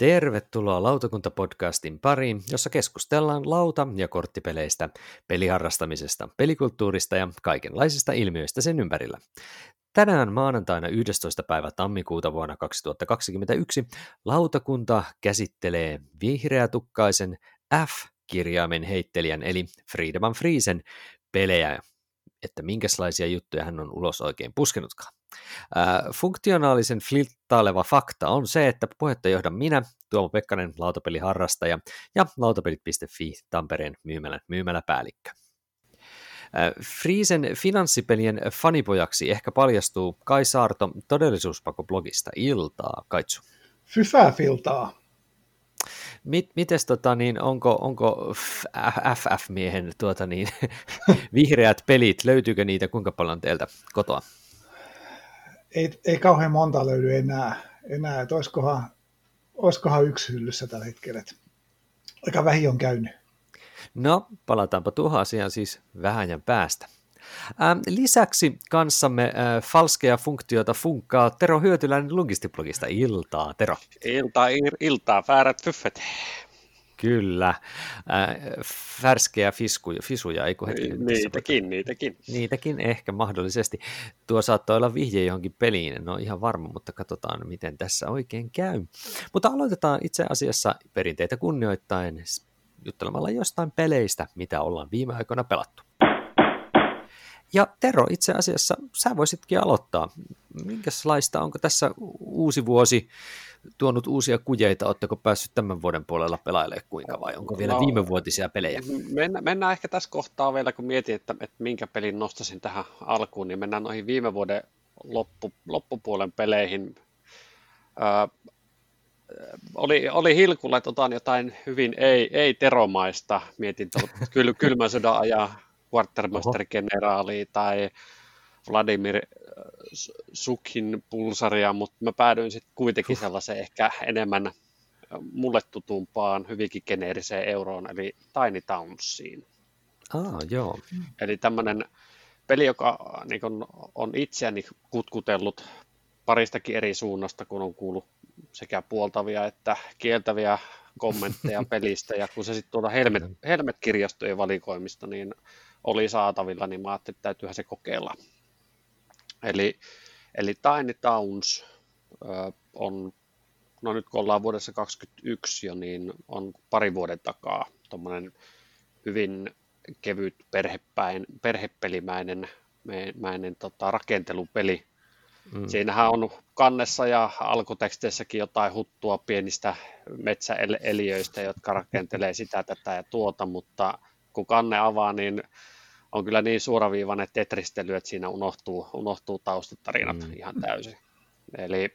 Tervetuloa Lautakunta-podcastin pariin, jossa keskustellaan lauta- ja korttipeleistä, peliharrastamisesta, pelikulttuurista ja kaikenlaisista ilmiöistä sen ympärillä. Tänään maanantaina 11. päivä tammikuuta vuonna 2021 lautakunta käsittelee vihreätukkaisen F-kirjaimen heittelijän eli Friedemann Friesen pelejä, että minkälaisia juttuja hän on ulos oikein puskenutkaan. Funktionaalisen flirttaileva fakta on se, että puhetta johdan minä, Tuomo Pekkanen, lautapeliharrastaja ja lautapelit.fi Tampereen myymälä, myymäläpäällikkö. Friisen finanssipelien fanipojaksi ehkä paljastuu Kai Saarto todellisuuspako-blogista. Iltaa, Kaitsu. Fyfäfiltaa. Mit, mites tota, niin, onko, onko FF-miehen tuota, niin, vihreät pelit, löytyykö niitä kuinka paljon teiltä kotoa? Ei, ei kauhean monta löydy enää, enää että olisikohan, olisikohan yksi hyllyssä tällä hetkellä. Että aika vähin on käynyt. No, palataanpa tuohon asiaan siis vähän ja päästä. Ähm, lisäksi kanssamme äh, falskeja funktioita funkkaa Tero Hyötyläinen Logistiblogista. Iltaa, Tero. Iltaa, iltaa, väärät fyffet. Kyllä. Äh, färskejä fiskuja, fisuja, eikö hetki? Niitäkin, niitäkin. Niitäkin ehkä mahdollisesti. Tuo saattaa olla vihje johonkin peliin, no ihan varma, mutta katsotaan miten tässä oikein käy. Mutta aloitetaan itse asiassa perinteitä kunnioittain juttelemalla jostain peleistä, mitä ollaan viime aikoina pelattu. Ja Tero, itse asiassa sä voisitkin aloittaa. Minkälaista, onko tässä uusi vuosi tuonut uusia kujeita? Oletteko päässyt tämän vuoden puolella pelailemaan kuinka vai onko vielä no, viimevuotisia pelejä? Mennään, mennään ehkä tässä kohtaa vielä, kun mietin, että, että minkä pelin nostasin tähän alkuun, niin mennään noihin viime vuoden loppu, loppupuolen peleihin. Öö, oli, oli hilkulla, että otan jotain hyvin ei, ei-teromaista. Mietin kyl, kylmän sodan ajan Quartermaster-generaalia tai Vladimir äh, Sukin pulsaria, mutta mä päädyin sitten kuitenkin sellaiseen ehkä enemmän äh, mulle tutumpaan, hyvinkin geneeriseen euroon, eli Tiny Townsiin. Ah, joo. Eli tämmöinen peli, joka niin on, on itseäni kutkutellut paristakin eri suunnasta, kun on kuullut sekä puoltavia että kieltäviä kommentteja pelistä, ja kun se sitten tuolla Helmet, Helmet-kirjastojen valikoimista, niin oli saatavilla, niin mä ajattelin, että täytyyhän se kokeilla. Eli, eli Tiny Towns on, no nyt kun ollaan vuodessa 2021 jo, niin on pari vuoden takaa tuommoinen hyvin kevyt perhepäin, perhepelimäinen mäinen, tota, rakentelupeli. Mm. Siinähän on kannessa ja alkuteksteissäkin jotain huttua pienistä metsäeliöistä, jotka rakentelee sitä, tätä ja tuota, mutta kun kanne avaa, niin on kyllä niin suoraviivainen tetristely, että siinä unohtuu, unohtuu taustatarinat mm. ihan täysin. Eli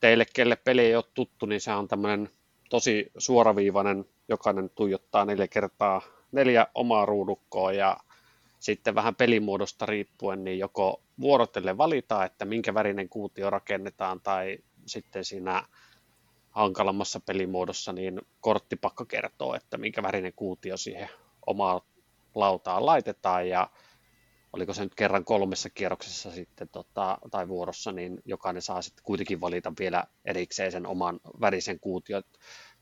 teille, kelle peli ei ole tuttu, niin se on tämmöinen tosi suoraviivainen, jokainen tuijottaa neljä kertaa neljä omaa ruudukkoa ja sitten vähän pelimuodosta riippuen, niin joko vuorotelle valitaan, että minkä värinen kuutio rakennetaan, tai sitten siinä hankalammassa pelimuodossa, niin korttipakka kertoo, että minkä värinen kuutio siihen omaan lautaan laitetaan, ja oliko se nyt kerran kolmessa kierroksessa sitten tota, tai vuorossa, niin jokainen saa sitten kuitenkin valita vielä erikseen sen oman värisen kuution.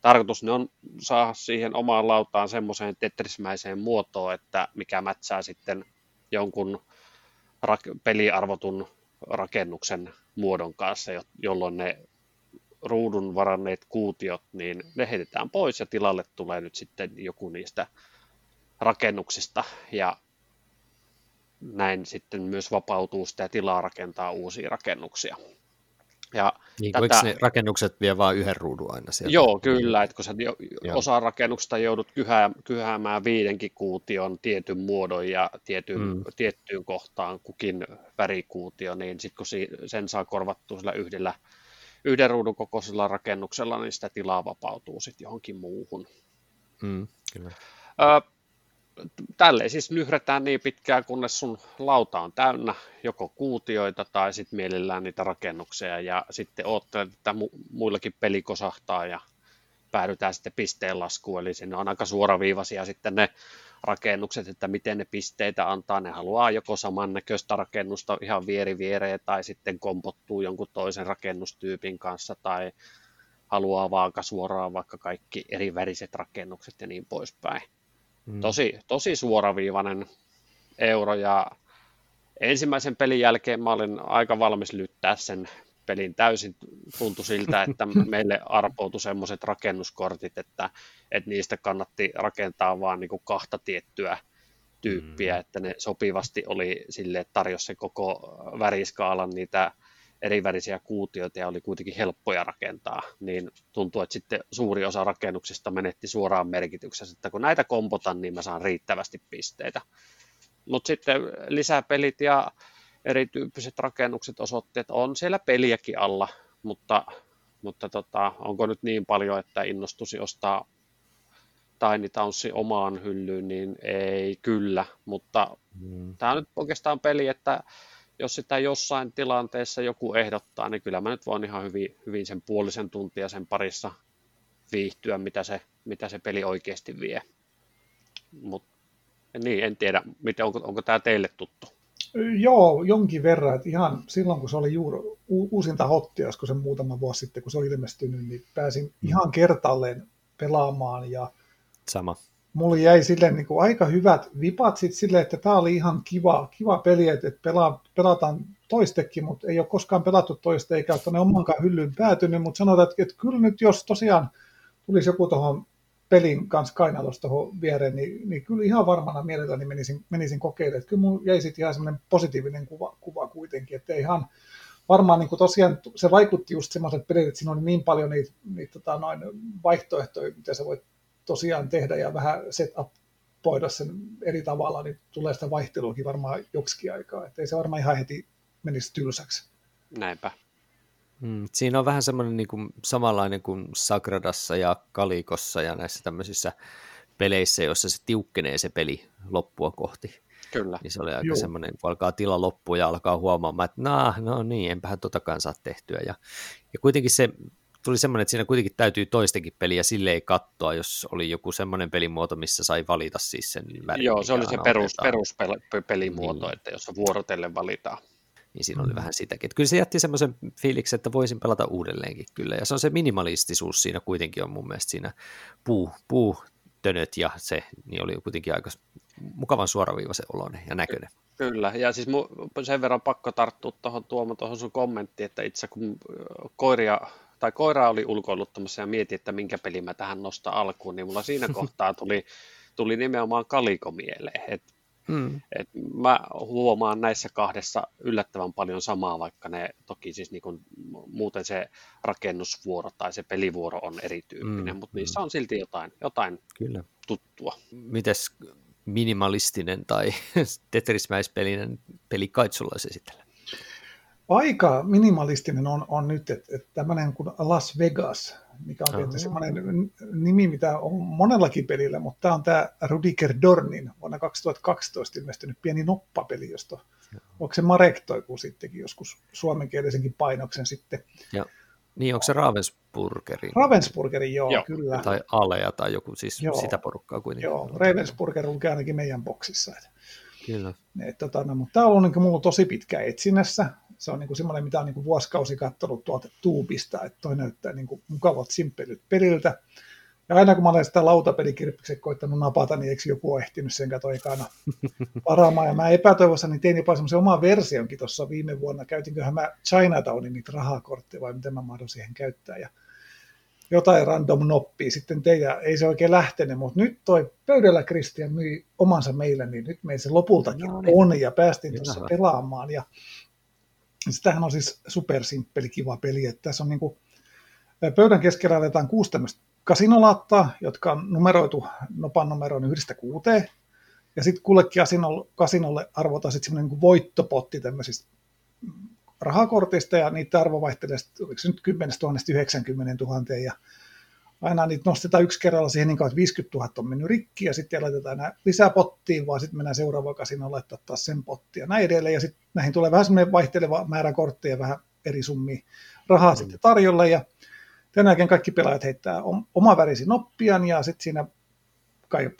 Tarkoitus ne on saa siihen omaan lautaan semmoiseen tetrismäiseen muotoon, että mikä mätsää sitten jonkun rak- peliarvotun rakennuksen muodon kanssa, jolloin ne ruudun varanneet kuutiot, niin ne heitetään pois ja tilalle tulee nyt sitten joku niistä rakennuksista ja näin sitten myös vapautuu sitä tilaa rakentaa uusia rakennuksia. Ja niin, tätä... ne rakennukset vie vain yhden ruudun aina sieltä? Joo, kyllä, että kun sä osa rakennuksesta joudut kyhää, kyhäämään viidenkin kuution tietyn muodon ja tietyn, mm. tiettyyn kohtaan kukin värikuutio, niin sitten kun si, sen saa korvattua sillä yhdellä, yhden ruudun kokoisella rakennuksella, niin sitä tilaa vapautuu sitten johonkin muuhun. Mm, kyllä. Ö, tälleen siis nyhretään niin pitkään, kunnes sun lauta on täynnä joko kuutioita tai sitten mielellään niitä rakennuksia. Ja sitten oottelet, että mu- muillakin peli kosahtaa ja päädytään sitten pisteen laskuun, eli sinne on aika suoraviivaisia sitten ne rakennukset, että miten ne pisteitä antaa, ne haluaa joko samannäköistä rakennusta ihan vieri viereen tai sitten kompottuu jonkun toisen rakennustyypin kanssa tai haluaa vaaka suoraan vaikka kaikki eri väriset rakennukset ja niin poispäin. Mm. Tosi, tosi suoraviivainen euro ja ensimmäisen pelin jälkeen mä olin aika valmis lyttää sen pelin täysin. Tuntui siltä, että meille arpoutui semmoiset rakennuskortit, että, että niistä kannatti rakentaa vaan niin kuin kahta tiettyä tyyppiä, mm. että ne sopivasti oli sille, että tarjosi se koko väriskaalan niitä eri värisiä kuutioita ja oli kuitenkin helppoja rakentaa, niin tuntuu, että sitten suuri osa rakennuksista menetti suoraan merkityksessä, että kun näitä kompotan, niin mä saan riittävästi pisteitä. Mutta sitten lisäpelit ja erityyppiset rakennukset osoitti, että on siellä peliäkin alla, mutta, mutta tota, onko nyt niin paljon, että innostuisi ostaa Tiny Townsin omaan hyllyyn, niin ei kyllä, mutta mm. tämä on nyt oikeastaan peli, että jos sitä jossain tilanteessa joku ehdottaa, niin kyllä mä nyt voin ihan hyvin, hyvin sen puolisen tuntia sen parissa viihtyä, mitä se, mitä se peli oikeasti vie. Mut, niin, en tiedä, miten, onko, onko tämä teille tuttu? Joo, jonkin verran. Että ihan silloin, kun se oli juuri uusinta hottia, olisiko se muutama vuosi sitten, kun se oli ilmestynyt, niin pääsin mm. ihan kertalleen pelaamaan. Ja Sama. Mulla jäi silleen niin aika hyvät vipat sitten silleen, että tämä oli ihan kiva, kiva peli, että, pela, pelataan toistekin, mutta ei ole koskaan pelattu toista eikä ole tuonne omankaan hyllyyn päätynyt, mutta sanotaan, että, että kyllä nyt jos tosiaan tulisi joku tuohon pelin kanssa kainalossa tuohon viereen, niin, niin kyllä ihan varmana mielelläni menisin, menisin kokeilemaan. Että kyllä mun jäi sitten ihan semmoinen positiivinen kuva, kuva kuitenkin, että ihan varmaan niin kuin tosiaan se vaikutti just semmoiset pelit, että siinä oli niin paljon niitä, niitä tota, noin vaihtoehtoja, mitä sä voit tosiaan tehdä ja vähän set up poida sen eri tavalla, niin tulee sitä vaihteluakin varmaan joksikin aikaa. Että ei se varmaan ihan heti menisi tylsäksi. Näinpä. Mm, siinä on vähän semmoinen niin kuin, samanlainen kuin Sagradassa ja Kalikossa ja näissä tämmöisissä peleissä, joissa se tiukkenee se peli loppua kohti. Kyllä. Niin se oli aika Joo. semmoinen, kun alkaa tila loppua ja alkaa huomaamaan, että nah, no niin, enpähän totakaan saa tehtyä. Ja, ja kuitenkin se tuli semmoinen, että siinä kuitenkin täytyy toistakin peliä sille ei katsoa, jos oli joku semmoinen pelimuoto, missä sai valita siis sen värin. Joo, se oli se perus, peruspelimuoto, niin. että jos vuorotellen valitaan niin siinä oli vähän sitäkin. Että kyllä se jätti semmoisen fiiliksen, että voisin pelata uudelleenkin kyllä. Ja se on se minimalistisuus siinä kuitenkin on mun mielestä siinä puu, puu tönöt ja se, niin oli kuitenkin aika mukavan suoraviivaisen oloinen ja näköinen. Kyllä, ja siis sen verran pakko tarttua tuohon Tuomo tuohon sun kommenttiin, että itse kun koiria tai koiraa oli ulkoiluttamassa ja mietin, että minkä pelin mä tähän nostan alkuun, niin mulla siinä kohtaa tuli, tuli nimenomaan kaliko mieleen. Et Mm. Et mä huomaan näissä kahdessa yllättävän paljon samaa, vaikka ne toki siis niin kun, muuten se rakennusvuoro tai se pelivuoro on erityyppinen, mm. mutta niissä on silti jotain, jotain Kyllä. tuttua. Mites minimalistinen tai tetrismäispelinen peli Kaitsulla esitellä? Aika minimalistinen on, on nyt, että et tämmöinen kuin Las Vegas, mikä on tietysti semmoinen nimi, mitä on monellakin pelillä, mutta tämä on tämä Rudiger Dornin vuonna 2012 ilmestynyt pieni noppapeli, josta onko se Marek Toiku sittenkin joskus suomenkielisenkin painoksen sitten. Ja. Niin, onko se Ravensburgeri? Ravensburgeri, joo, joo. kyllä. Tai Alea tai joku, siis joo. sitä porukkaa kuitenkin. Joo, Ravensburger on ainakin meidän boksissa. Että. Kyllä. Et, tota, no, mutta tämä on ollut niin mulla tosi pitkä etsinnässä. Se on niin kuin semmoinen, mitä on niin kuin vuosikausi katsonut tuolta tuubista, että toi näyttää niin kuin mukavat simppelyt peliltä. Ja aina kun mä olen sitä lautapelikirppikset koittanut napata, niin eikö joku ole ehtinyt sen kato ekana varaamaan. Ja mä epätoivossa niin tein jopa semmoisen oman versionkin tuossa viime vuonna. Käytinköhän mä Chinatownin niitä rahakortteja vai miten mä mahdollisin siihen käyttää. Ja jotain random noppia sitten teidän, ei se oikein lähtenyt, mutta nyt toi pöydällä Kristian myi omansa meille, niin nyt meillä se lopultakin no, niin. on ja päästiin tuossa pelaamaan ja sitähän on siis supersimppeli kiva peli, että tässä on niin kuin, pöydän keskellä aletaan kuusi tämmöistä kasinolaattaa, jotka on numeroitu nopan numeroon yhdestä kuuteen, ja sitten kullekin kasinolle, kasinolle arvotaan sitten semmoinen niin voittopotti tämmöisistä rahakortista ja niitä arvo vaihtelee, oliko se nyt 10 000 90 000 ja aina niitä nostetaan yksi kerralla siihen niin että 50 000 on mennyt rikki ja sitten laitetaan nämä lisää pottiin, vaan sitten mennään seuraavaan kasinoon laittaa taas sen pottiin ja näin edelleen. Ja sitten näihin tulee vähän semmoinen vaihteleva määrä kortteja, vähän eri summia rahaa mm. sitten tarjolla ja tämän jälkeen kaikki pelaajat heittää oma värisi noppian ja sitten siinä kai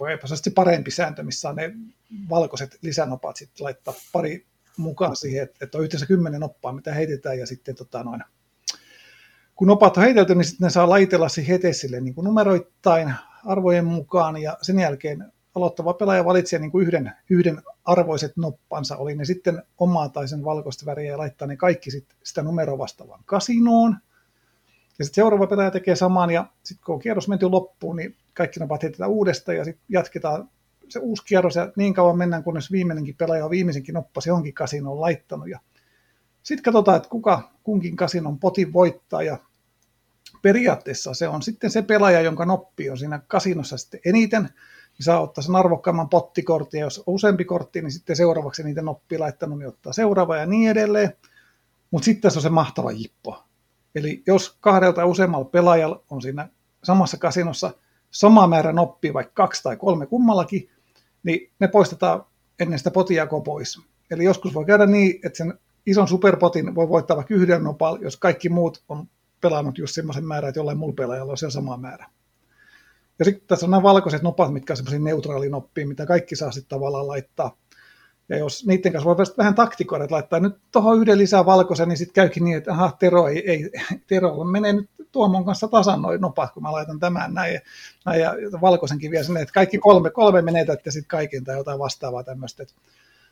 parempi sääntö, missä on ne valkoiset lisänopat sitten laittaa pari mukaan siihen, että, että on yhteensä kymmenen oppaa, mitä heitetään, ja sitten tota noin, kun nopat on heitelty, niin sitten ne saa laitella siihen hetesille niin kuin numeroittain arvojen mukaan, ja sen jälkeen aloittava pelaaja valitsee niin kuin yhden, yhden arvoiset noppansa, oli ne sitten omaa tai sen valkoista väriä, ja laittaa ne kaikki sit sitä numeroa vastaavaan kasinoon, ja sitten seuraava pelaaja tekee saman, ja sitten kun on kierros menty loppuun, niin kaikki napat heitetään uudestaan, ja sitten jatketaan se uusi kierros, ja niin kauan mennään, kunnes viimeinenkin pelaaja on viimeisenkin noppas johonkin kasinoon laittanut, ja sitten katsotaan, että kuka kunkin kasinon potin voittaa, ja periaatteessa se on sitten se pelaaja, jonka noppi on siinä kasinossa sitten eniten, niin saa ottaa sen arvokkaamman pottikortin, ja jos on useampi kortti, niin sitten seuraavaksi niitä noppi laittanut, niin ottaa seuraava ja niin edelleen. Mutta sitten tässä on se mahtava jippo. Eli jos kahdelta useammalla pelaajalla on siinä samassa kasinossa sama määrä noppia, vaikka kaksi tai kolme kummallakin, niin ne poistetaan ennen sitä potiakoa pois. Eli joskus voi käydä niin, että sen ison superpotin voi voittaa vaikka yhden nopal, jos kaikki muut on pelannut just semmoisen määrän, että jollain muulla pelaajalla on se sama määrä. Ja sitten tässä on nämä valkoiset nopat, mitkä on semmoisia neutraalinoppia, mitä kaikki saa sitten tavallaan laittaa. Ja jos niiden kanssa voi vähän taktikoida, että laittaa nyt tuohon yhden lisää valkoisen, niin sitten käykin niin, että aha, Tero, ei, ei, Tero menee nyt Tuomon kanssa tasan noin nopat, kun mä laitan tämän näin näin, ja valkoisenkin vielä sinne, että kaikki kolme, kolme menetät ja sitten kaiken tai jotain vastaavaa tämmöistä.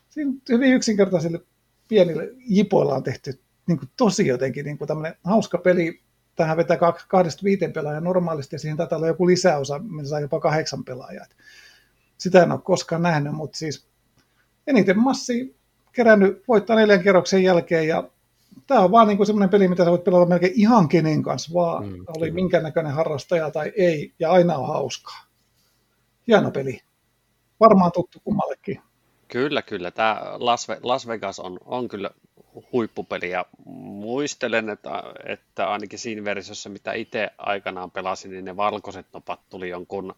Siinä hyvin yksinkertaisille pienille jipoilla on tehty niin kuin tosi jotenkin niin kuin tämmöinen hauska peli. Tähän vetää kahdesta viiteen pelaajaa normaalisti ja siihen taitaa olla joku lisäosa, missä saa jopa kahdeksan pelaajaa. Sitä en ole koskaan nähnyt, mutta siis eniten massi kerännyt voittaa neljän kerroksen jälkeen ja tämä on vaan niin kuin semmoinen peli, mitä sä voit pelata melkein ihan kenen kanssa, vaan mm, oli kyllä. minkä näköinen harrastaja tai ei, ja aina on hauskaa. Hieno peli. Varmaan tuttu kummallekin. Kyllä, kyllä. Tämä Las Vegas on, on kyllä huippupeli ja muistelen, että, että ainakin siinä versiossa, mitä itse aikanaan pelasin, niin ne valkoiset nopat tuli jonkun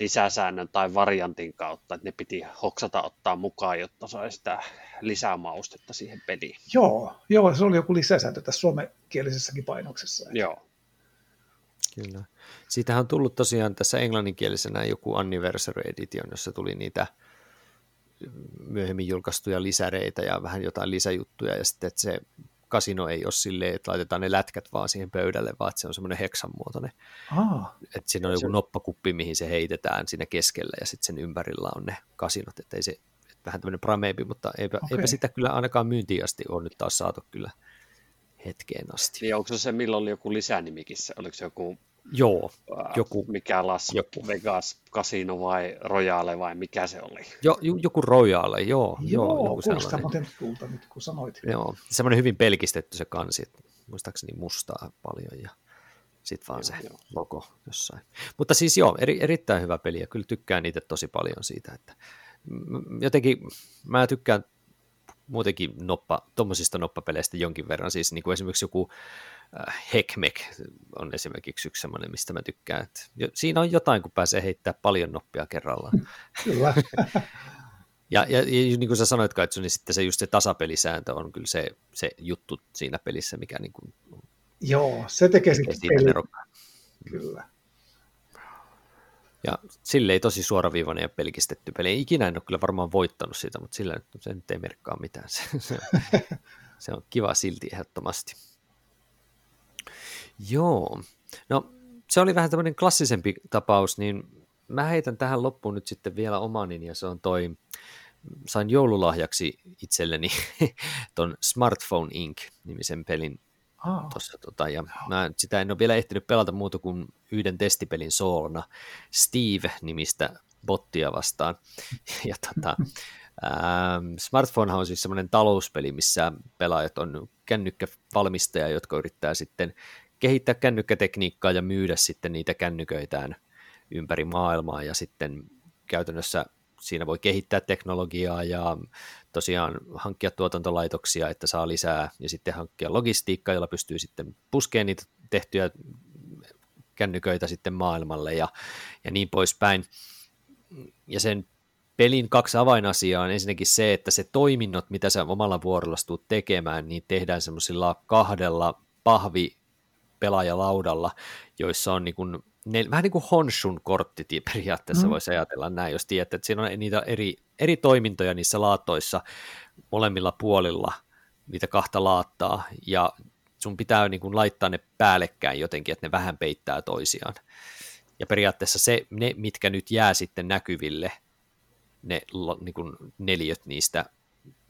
lisäsäännön tai variantin kautta, että ne piti hoksata ottaa mukaan, jotta sai sitä lisää maustetta siihen peliin. Joo, joo se oli joku lisäsääntö tässä suomenkielisessäkin painoksessa. Että... Joo. Kyllä. Siitähän on tullut tosiaan tässä englanninkielisenä joku anniversary edition, jossa tuli niitä myöhemmin julkaistuja lisäreitä ja vähän jotain lisäjuttuja, ja sitten että se kasino ei ole silleen, että laitetaan ne lätkät vaan siihen pöydälle, vaan että se on semmoinen heksan muotoinen. Ah, että siinä on joku noppakuppi, mihin se heitetään siinä keskellä, ja sitten sen ympärillä on ne kasinot, että ei se, että vähän tämmöinen prameempi, mutta eipä, okay. eipä sitä kyllä ainakaan myyntiin asti ole nyt taas saatu kyllä hetkeen asti. Niin onko se milloin oli joku lisänimikin, oliko se joku Joo, joku. Mikä Las joku. Vegas Casino vai Royale vai mikä se oli? Jo, joku Royale, joo. Joo, joo joku sellainen. nyt kun sanoit. Joo, semmoinen hyvin pelkistetty se kansi, muistaakseni mustaa paljon ja sitten vaan joo, se joo. logo jossain. Mutta siis joo, eri, erittäin hyvä peli ja kyllä tykkään niitä tosi paljon siitä, että jotenkin mä tykkään muutenkin noppa, tuommoisista noppapeleistä jonkin verran, siis niin kuin esimerkiksi joku äh, Hekmek on esimerkiksi yksi semmoinen, mistä mä tykkään. Että siinä on jotain, kun pääsee heittämään paljon noppia kerrallaan. Kyllä. ja, ja, ja, niin kuin sä sanoit, Kaitsu, niin sitten se just se tasapelisääntö on kyllä se, se juttu siinä pelissä, mikä niin kuin, Joo, se tekee, tekee sitten. Kyllä. Ja sille ei tosi suoraviivainen ja pelkistetty peli. Ikinä en ole kyllä varmaan voittanut sitä, mutta sillä se nyt ei merkkaa mitään. Se, se, se on kiva silti ehdottomasti. Joo, no se oli vähän tämmöinen klassisempi tapaus, niin mä heitän tähän loppuun nyt sitten vielä omani, ja se on toi, sain joululahjaksi itselleni ton Smartphone Inc. nimisen pelin Oh. Tossa, tota, ja mä sitä en ole vielä ehtinyt pelata muuta kuin yhden testipelin soolona Steve-nimistä bottia vastaan. ja tota, ähm, Smartphone on siis semmoinen talouspeli, missä pelaajat on kännykkävalmistajia, jotka yrittää sitten kehittää kännykkätekniikkaa ja myydä sitten niitä kännyköitään ympäri maailmaa ja sitten käytännössä siinä voi kehittää teknologiaa ja tosiaan hankkia tuotantolaitoksia, että saa lisää ja sitten hankkia logistiikkaa, jolla pystyy sitten puskemaan niitä tehtyjä kännyköitä sitten maailmalle ja, ja niin poispäin. Ja sen pelin kaksi avainasiaa on ensinnäkin se, että se toiminnot, mitä sä omalla vuorolla tulet tekemään, niin tehdään semmoisilla kahdella pahvi pelaajalaudalla, joissa on niin kuin ne, vähän niin kuin Honshun kortti periaatteessa mm. voisi ajatella näin, jos tiedät, että siinä on niitä eri, eri toimintoja niissä laatoissa molemmilla puolilla, niitä kahta laattaa, ja sun pitää niin kuin laittaa ne päällekkäin jotenkin, että ne vähän peittää toisiaan. Ja periaatteessa se, ne, mitkä nyt jää sitten näkyville, ne niin kuin neliöt niistä,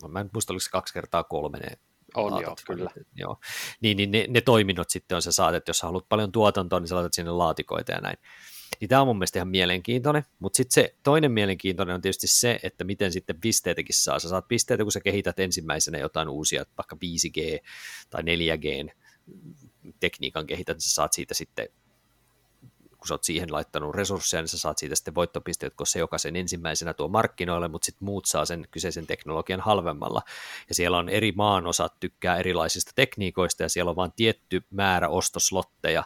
mä en muista, oliko se kaksi kertaa kolme ne on joo, kyllä. Joo. Niin, niin ne, ne, toiminnot sitten on se saatet, jos haluat paljon tuotantoa, niin sä laitat sinne laatikoita ja näin. Niin tämä on mun mielestä ihan mielenkiintoinen, mutta sitten se toinen mielenkiintoinen on tietysti se, että miten sitten pisteitäkin saa. Sä saat pisteitä, kun sä kehität ensimmäisenä jotain uusia, vaikka 5G tai 4G tekniikan kehität, sä saat siitä sitten kun sä oot siihen laittanut resursseja, niin sä saat siitä sitten voittopisteet, kun se joka sen ensimmäisenä tuo markkinoille, mutta sitten muut saa sen kyseisen teknologian halvemmalla. Ja siellä on eri maanosat tykkää erilaisista tekniikoista, ja siellä on vain tietty määrä ostoslotteja,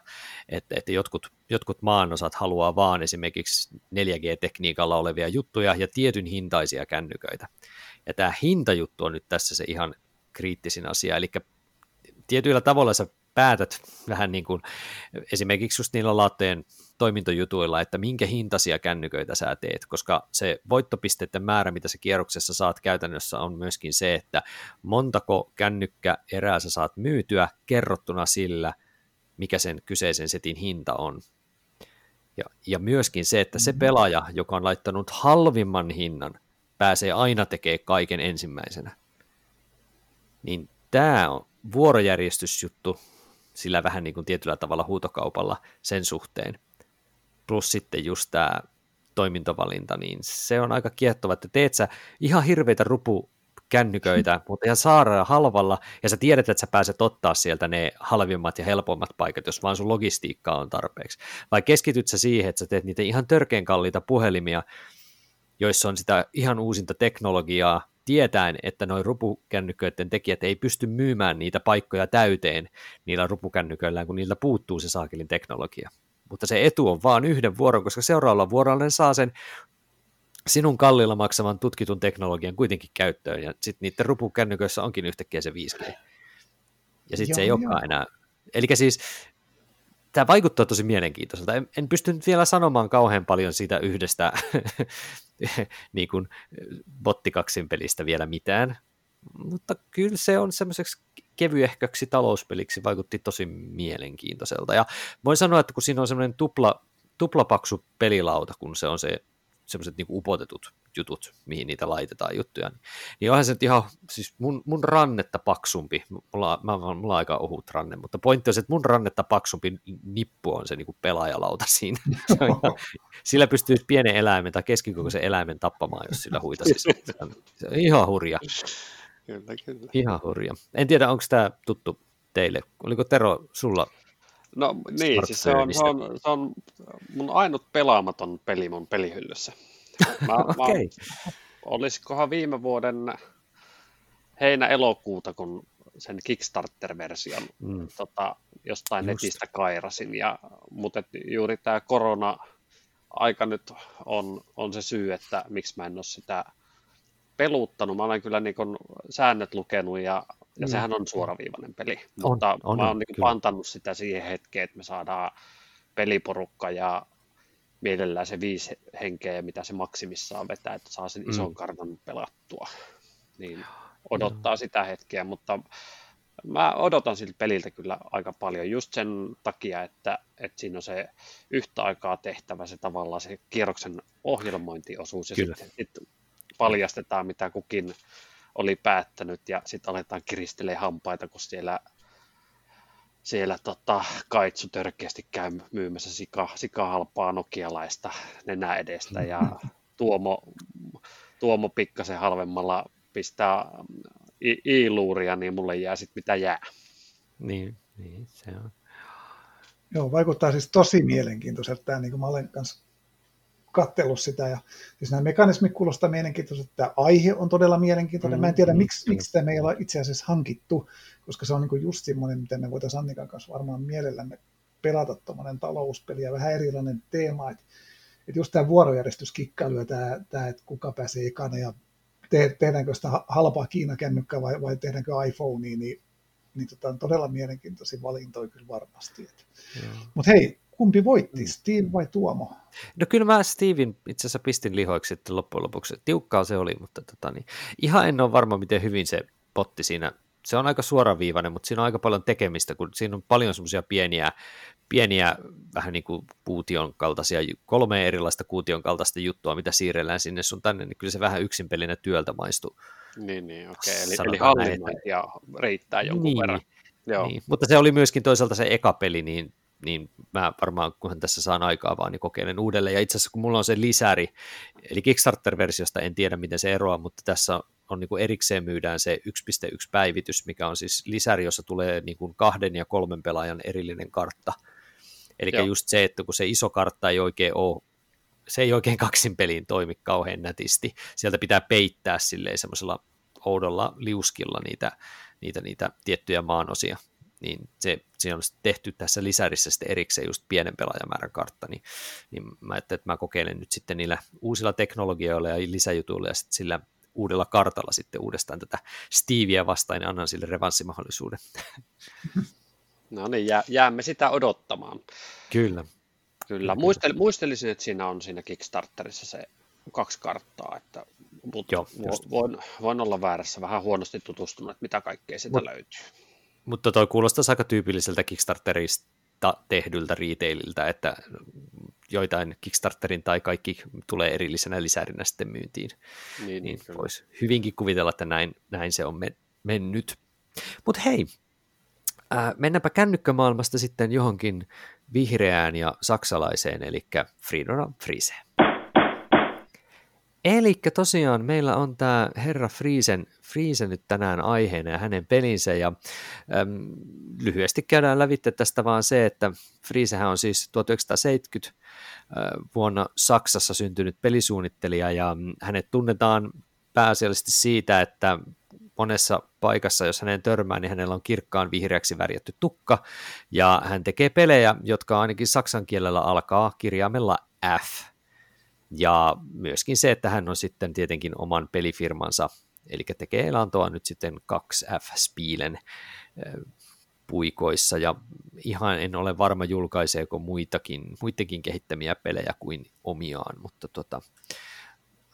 että, että jotkut, jotkut maanosat haluaa vaan esimerkiksi 4G-tekniikalla olevia juttuja ja tietyn hintaisia kännyköitä. Ja tämä hintajuttu on nyt tässä se ihan kriittisin asia, eli tietyillä tavoilla sä päätät vähän niin kuin esimerkiksi just niillä laatteen toimintojutuilla, että minkä hintaisia kännyköitä sä teet, koska se voittopisteiden määrä, mitä sä kierroksessa saat käytännössä, on myöskin se, että montako kännykkä erää sä saat myytyä kerrottuna sillä, mikä sen kyseisen setin hinta on. Ja, ja myöskin se, että se mm. pelaaja, joka on laittanut halvimman hinnan, pääsee aina tekemään kaiken ensimmäisenä. Niin tämä on vuorojärjestysjuttu sillä vähän niin kuin tietyllä tavalla huutokaupalla sen suhteen. Plus sitten just tämä toimintavalinta, niin se on aika kiehtova, että teet sä ihan hirveitä rupu kännyköitä, mutta ihan saaraan halvalla, ja sä tiedät, että sä pääset ottaa sieltä ne halvimmat ja helpommat paikat, jos vaan sun logistiikka on tarpeeksi. Vai keskityt sä siihen, että sä teet niitä ihan törkeän kalliita puhelimia, joissa on sitä ihan uusinta teknologiaa, tietäen, että noin rupukännyköiden tekijät ei pysty myymään niitä paikkoja täyteen niillä rupukännyköillään, kun niiltä puuttuu se saakelin teknologia. Mutta se etu on vaan yhden vuoron, koska seuraavalla vuorolla ne saa sen sinun kallilla maksavan tutkitun teknologian kuitenkin käyttöön, ja sitten niiden rupukännyköissä onkin yhtäkkiä se 5G. Ja sitten se ei olekaan enää. Eli siis tämä vaikuttaa tosi mielenkiintoiselta. En, en pysty nyt vielä sanomaan kauhean paljon siitä yhdestä niin kuin bottikaksin pelistä vielä mitään, mutta kyllä se on semmoiseksi kevyehköksi talouspeliksi vaikutti tosi mielenkiintoiselta. Ja voin sanoa, että kun siinä on semmoinen tupla, tuplapaksu pelilauta, kun se on se semmoiset niin upotetut jutut, mihin niitä laitetaan juttuja, niin, niin onhan se ihan, siis mun, mun rannetta paksumpi, mulla, mä, mulla on aika ohut ranne, mutta pointti on se, että mun rannetta paksumpi nippu on se niin kuin pelaajalauta siinä. Ihan, sillä pystyy pienen eläimen tai keskikokoisen eläimen tappamaan, jos sillä huitaisi. Se on, se on ihan hurja. Kyllä, kyllä. Ihan hurja. En tiedä, onko tämä tuttu teille. Oliko Tero sulla No niin, siis se on, se, on, se on mun ainut pelaamaton peli mun pelihyllyssä. Mä, okay. mä, olisikohan viime vuoden heinä-elokuuta, kun sen Kickstarter-version mm. tota, jostain Just. netistä kairasin. Ja, mutta juuri tämä korona-aika nyt on, on se syy, että miksi mä en ole sitä peluttanut. Mä olen kyllä niin säännöt lukenut ja ja mm. sehän on suoraviivainen peli, on, mutta on, mä oon niin pantannut sitä siihen hetkeen, että me saadaan peliporukka ja mielellään se viisi henkeä, mitä se maksimissaan vetää, että saa sen mm. ison kartan pelattua. Niin odottaa mm. sitä hetkeä, mutta mä odotan siltä peliltä kyllä aika paljon just sen takia, että, että siinä on se yhtä aikaa tehtävä se tavallaan se kierroksen ohjelmointiosuus ja sitten sit paljastetaan, mitä kukin oli päättänyt ja sitten aletaan kiristelee hampaita, kun siellä, siellä tota, Kaitsu törkeästi käy myymässä sika, sika halpaa nokialaista nenä edestä ja Tuomo, Tuomo pikkasen halvemmalla pistää i-luuria, niin mulle jää sitten mitä jää. Niin, niin se on. Joo, vaikuttaa siis tosi mielenkiintoiselta. Tämä, niin kuin mä olen kanssa katsellut sitä. Ja, siis nämä mekanismit kuulostaa mielenkiintoiselta. Tämä aihe on todella mielenkiintoinen. Mä en tiedä, mm, miksi, miksi sitä me ei itse asiassa hankittu, koska se on niin just semmoinen, miten me voitaisiin Annikan kanssa varmaan mielellämme pelata tuommoinen talouspeli ja vähän erilainen teema. Että, että just tämä vuorojärjestyskikkailu ja tämä, tämä että kuka pääsee ekana ja te, tehdäänkö sitä halpaa Kiina-kännykkää vai, vai tehdäänkö iPhonea, niin, niin tota, on todella mielenkiintoisia valintoja kyllä varmasti. Mutta hei, Kumpi voitti, Steve vai Tuomo? No kyllä mä Steven itse asiassa pistin lihoiksi sitten loppujen lopuksi. Tiukkaa se oli, mutta tota, niin, ihan en ole varma, miten hyvin se potti siinä se on aika suoraviivainen, mutta siinä on aika paljon tekemistä, kun siinä on paljon semmoisia pieniä, pieniä vähän niin kuin kuution kaltaisia, kolme erilaista kuution kaltaista juttua, mitä siirrellään sinne sun tänne, niin kyllä se vähän yksinpelinä työltä maistuu. Niin, niin okei. Eli, eli hallinnointia riittää jonkun niin, verran. Joo. Niin. Mutta se oli myöskin toisaalta se eka peli, niin, niin mä varmaan, kunhan tässä saan aikaa vaan, niin kokeilen uudelleen. Ja itse asiassa, kun mulla on se lisäri, eli Kickstarter-versiosta en tiedä, miten se eroaa, mutta tässä on niin kuin erikseen myydään se 1.1 päivitys, mikä on siis lisäri, jossa tulee niin kuin kahden ja kolmen pelaajan erillinen kartta. Eli just se, että kun se iso kartta ei oikein ole se ei oikein kaksin peliin toimi kauhean nätisti. Sieltä pitää peittää silleen semmoisella oudolla liuskilla niitä, niitä, niitä tiettyjä maanosia. Niin se, se on tehty tässä lisärissä sitten erikseen just pienen pelaajamäärän kartta, niin, niin mä ajattelin, että mä kokeilen nyt sitten niillä uusilla teknologioilla ja lisäjutuilla ja sitten sillä uudella kartalla sitten uudestaan tätä Steveä vastaan ja annan sille revanssimahdollisuuden. No niin, jää, jäämme sitä odottamaan. Kyllä. Kyllä, Muistel, muistelisin, että siinä on siinä Kickstarterissa se kaksi karttaa, että mutta Joo, voin, voin, olla väärässä, vähän huonosti tutustunut, että mitä kaikkea sitä Mut, löytyy. Mutta toi kuulostaa aika tyypilliseltä Kickstarterista tehdyltä retaililtä, että joitain Kickstarterin tai kaikki tulee erillisenä lisärinä sitten myyntiin. Niin, niin voisi hyvinkin kuvitella, että näin, näin se on mennyt. Mutta hei, äh, mennäänpä kännykkämaailmasta sitten johonkin vihreään ja saksalaiseen, eli Fridona Friese. Eli tosiaan meillä on tämä herra Friesen, Friesen nyt tänään aiheena ja hänen pelinsä ja äm, lyhyesti käydään lävitte tästä vaan se, että Friesehän on siis 1970 äh, vuonna Saksassa syntynyt pelisuunnittelija ja hänet tunnetaan pääasiallisesti siitä, että monessa paikassa, jos hänen törmää, niin hänellä on kirkkaan vihreäksi värjätty tukka, ja hän tekee pelejä, jotka ainakin saksan kielellä alkaa kirjaimella F. Ja myöskin se, että hän on sitten tietenkin oman pelifirmansa, eli tekee elantoa nyt sitten 2F-spiilen puikoissa, ja ihan en ole varma julkaiseeko muitakin, muitakin kehittämiä pelejä kuin omiaan, mutta tota,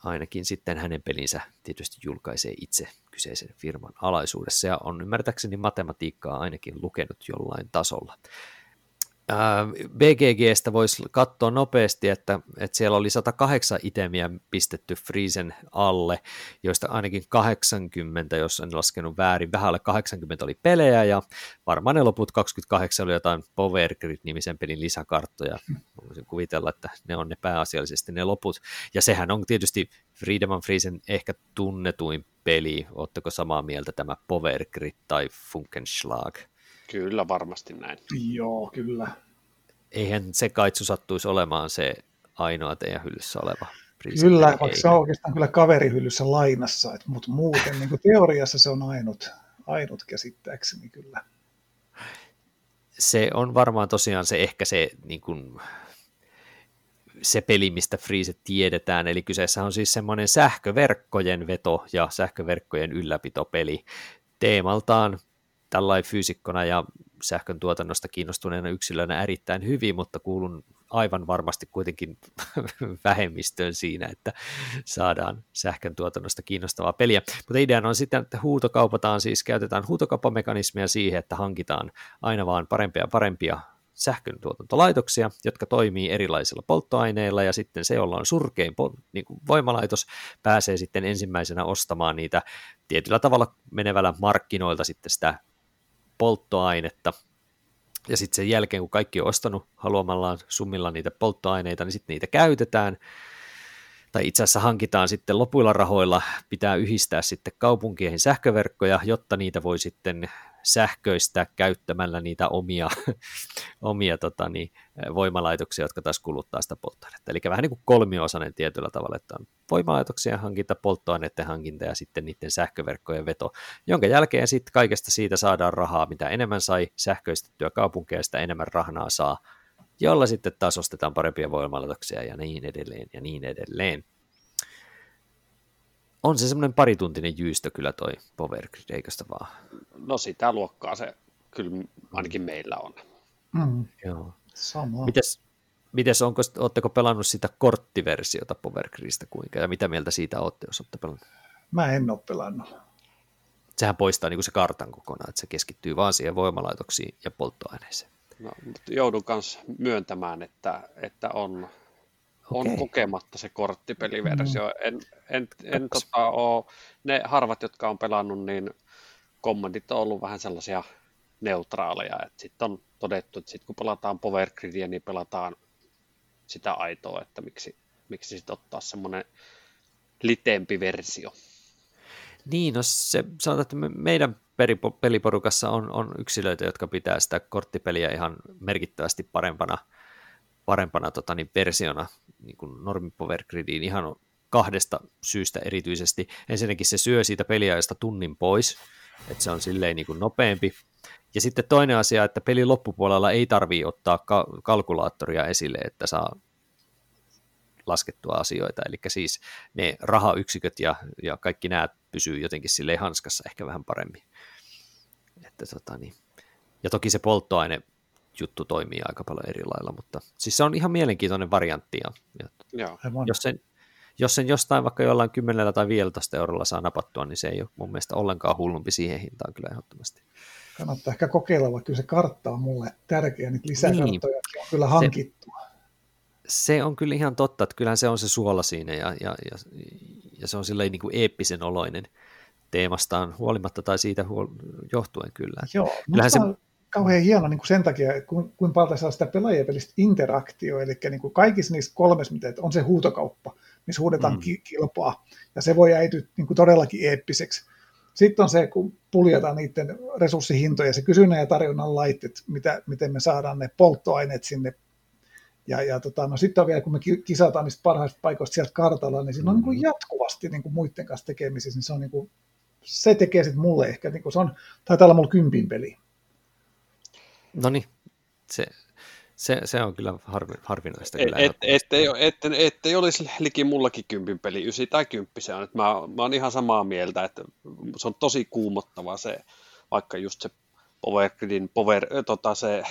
ainakin sitten hänen pelinsä tietysti julkaisee itse kyseisen firman alaisuudessa ja on ymmärtääkseni matematiikkaa ainakin lukenut jollain tasolla. BGGstä voisi katsoa nopeasti, että, että siellä oli 108 itemiä pistetty Friesen alle, joista ainakin 80, jos en laskenut väärin, vähän alle 80 oli pelejä ja varmaan ne loput 28 oli jotain Power Grid-nimisen pelin lisäkarttoja. Voisin kuvitella, että ne on ne pääasiallisesti ne loput. Ja sehän on tietysti Friedemann Friesen ehkä tunnetuin peli. Oletteko samaa mieltä tämä Power Grid tai Funkenschlag? Kyllä, varmasti näin. Joo, kyllä. Eihän se kaitsu sattuisi olemaan se ainoa teidän hyllyssä oleva. Kyllä, vaikka ei. se on oikeastaan kyllä kaverihyllyssä lainassa, että, mutta muuten niin kuin teoriassa se on ainut, ainut käsittääkseni kyllä. Se on varmaan tosiaan se ehkä se, niin kuin, se peli, mistä Freeze tiedetään, eli kyseessä on siis semmoinen sähköverkkojen veto ja sähköverkkojen ylläpitopeli. Teemaltaan tällainen fyysikkona ja sähkön tuotannosta kiinnostuneena yksilönä erittäin hyvin, mutta kuulun aivan varmasti kuitenkin vähemmistöön siinä, että saadaan sähkön tuotannosta kiinnostavaa peliä. Mutta ideana on sitten, että huutokaupataan, siis käytetään huutokauppamekanismia siihen, että hankitaan aina vaan parempia ja parempia sähkön tuotantolaitoksia, jotka toimii erilaisilla polttoaineilla, ja sitten se, jolla on surkein niin kuin voimalaitos, pääsee sitten ensimmäisenä ostamaan niitä tietyllä tavalla menevällä markkinoilta sitten sitä polttoainetta, ja sitten sen jälkeen, kun kaikki on ostanut haluamallaan summilla niitä polttoaineita, niin sitten niitä käytetään, tai itse asiassa hankitaan sitten lopuilla rahoilla, pitää yhdistää sitten kaupunkien sähköverkkoja, jotta niitä voi sitten sähköistä käyttämällä niitä omia, omia tota, niin, voimalaitoksia, jotka taas kuluttaa sitä polttoainetta. Eli vähän niin kuin kolmiosainen tietyllä tavalla, että on voimalaitoksien hankinta, polttoaineiden hankinta ja sitten niiden sähköverkkojen veto, jonka jälkeen sitten kaikesta siitä saadaan rahaa, mitä enemmän sai sähköistettyä kaupunkeja, sitä enemmän rahnaa saa, jolla sitten taas ostetaan parempia voimalaitoksia ja niin edelleen ja niin edelleen on se semmoinen parituntinen jyystö kyllä toi Power Grid, eikö sitä vaan? No sitä luokkaa se kyllä ainakin meillä on. Mm. Joo. Sama. Mites, mites onko, ootteko pelannut sitä korttiversiota Power Gridistä kuinka, ja mitä mieltä siitä olette, jos olette pelannut? Mä en ole pelannut. sehän poistaa niin kuin se kartan kokonaan, että se keskittyy vaan siihen voimalaitoksiin ja polttoaineeseen. No, mutta joudun kanssa myöntämään, että, että on, on kokematta se korttipeliversio. Mm. En, en, en tota, ole, ne harvat, jotka on pelannut, niin kommentit on ollut vähän sellaisia neutraaleja. Sitten on todettu, että sit kun pelataan Power Gridia, niin pelataan sitä aitoa, että miksi, miksi sitten ottaa semmoinen litempi versio. Niin, no se, sanotaan, että meidän peliporukassa on, on yksilöitä, jotka pitää sitä korttipeliä ihan merkittävästi parempana, parempana tota, niin versiona niin kuin normi Power Gridiin ihan kahdesta syystä erityisesti. Ensinnäkin se syö siitä peliajasta tunnin pois, että se on silleen niin kuin nopeampi. Ja sitten toinen asia, että pelin loppupuolella ei tarvii ottaa ka- kalkulaattoria esille, että saa laskettua asioita, eli siis ne rahayksiköt ja, ja kaikki nämä pysyy jotenkin sille hanskassa ehkä vähän paremmin. Että, tota, niin. Ja toki se polttoaine juttu toimii aika paljon eri lailla, mutta siis se on ihan mielenkiintoinen variantti. Ja, ja Joo. Jos, sen, jos sen jostain vaikka jollain 10 tai 15 eurolla saa napattua, niin se ei ole mun mielestä ollenkaan hullumpi siihen hintaan kyllä ehdottomasti. Kannattaa ehkä kokeilla, vaikka kyllä se kartta on mulle tärkeä, niitä lisäkarttoja niin. on kyllä hankittua. Se, se on kyllä ihan totta, että kyllähän se on se suola siinä ja, ja, ja, ja se on silleen niin kuin eeppisen oloinen teemastaan huolimatta tai siitä huol- johtuen kyllä. Joo, Kyllähän se... on kauhean hieno niin kuin sen takia, että kuin paljon saa sitä pelaajapelistä interaktio, eli niin kuin kaikissa niissä kolmessa, mitä on se huutokauppa, missä huudetaan mm. kilpaa, ja se voi äityä niin kuin todellakin eeppiseksi. Sitten on se, kun puljataan niiden resurssihintoja, se kysynnän ja tarjonnan laitteet, mitä, miten me saadaan ne polttoaineet sinne. Ja, ja tota, no sitten on vielä, kun me kisataan niistä parhaista paikoista sieltä kartalla, niin siinä on niin kuin mm. jatkuvasti niin kuin muiden kanssa tekemisissä, niin se on niin kuin se tekee sitten mulle ehkä, niin se on, taitaa olla mulla kympin peli. No niin, se, se, se, on kyllä harvi, harvinaista. Kyllä et, et, ettei, ettei, ettei olisi liki mullakin kympin peli, ysi tai kymppi se on. Että mä, mä oon ihan samaa mieltä, että se on tosi kuumottava se, vaikka just se Power Gridin, power, tota se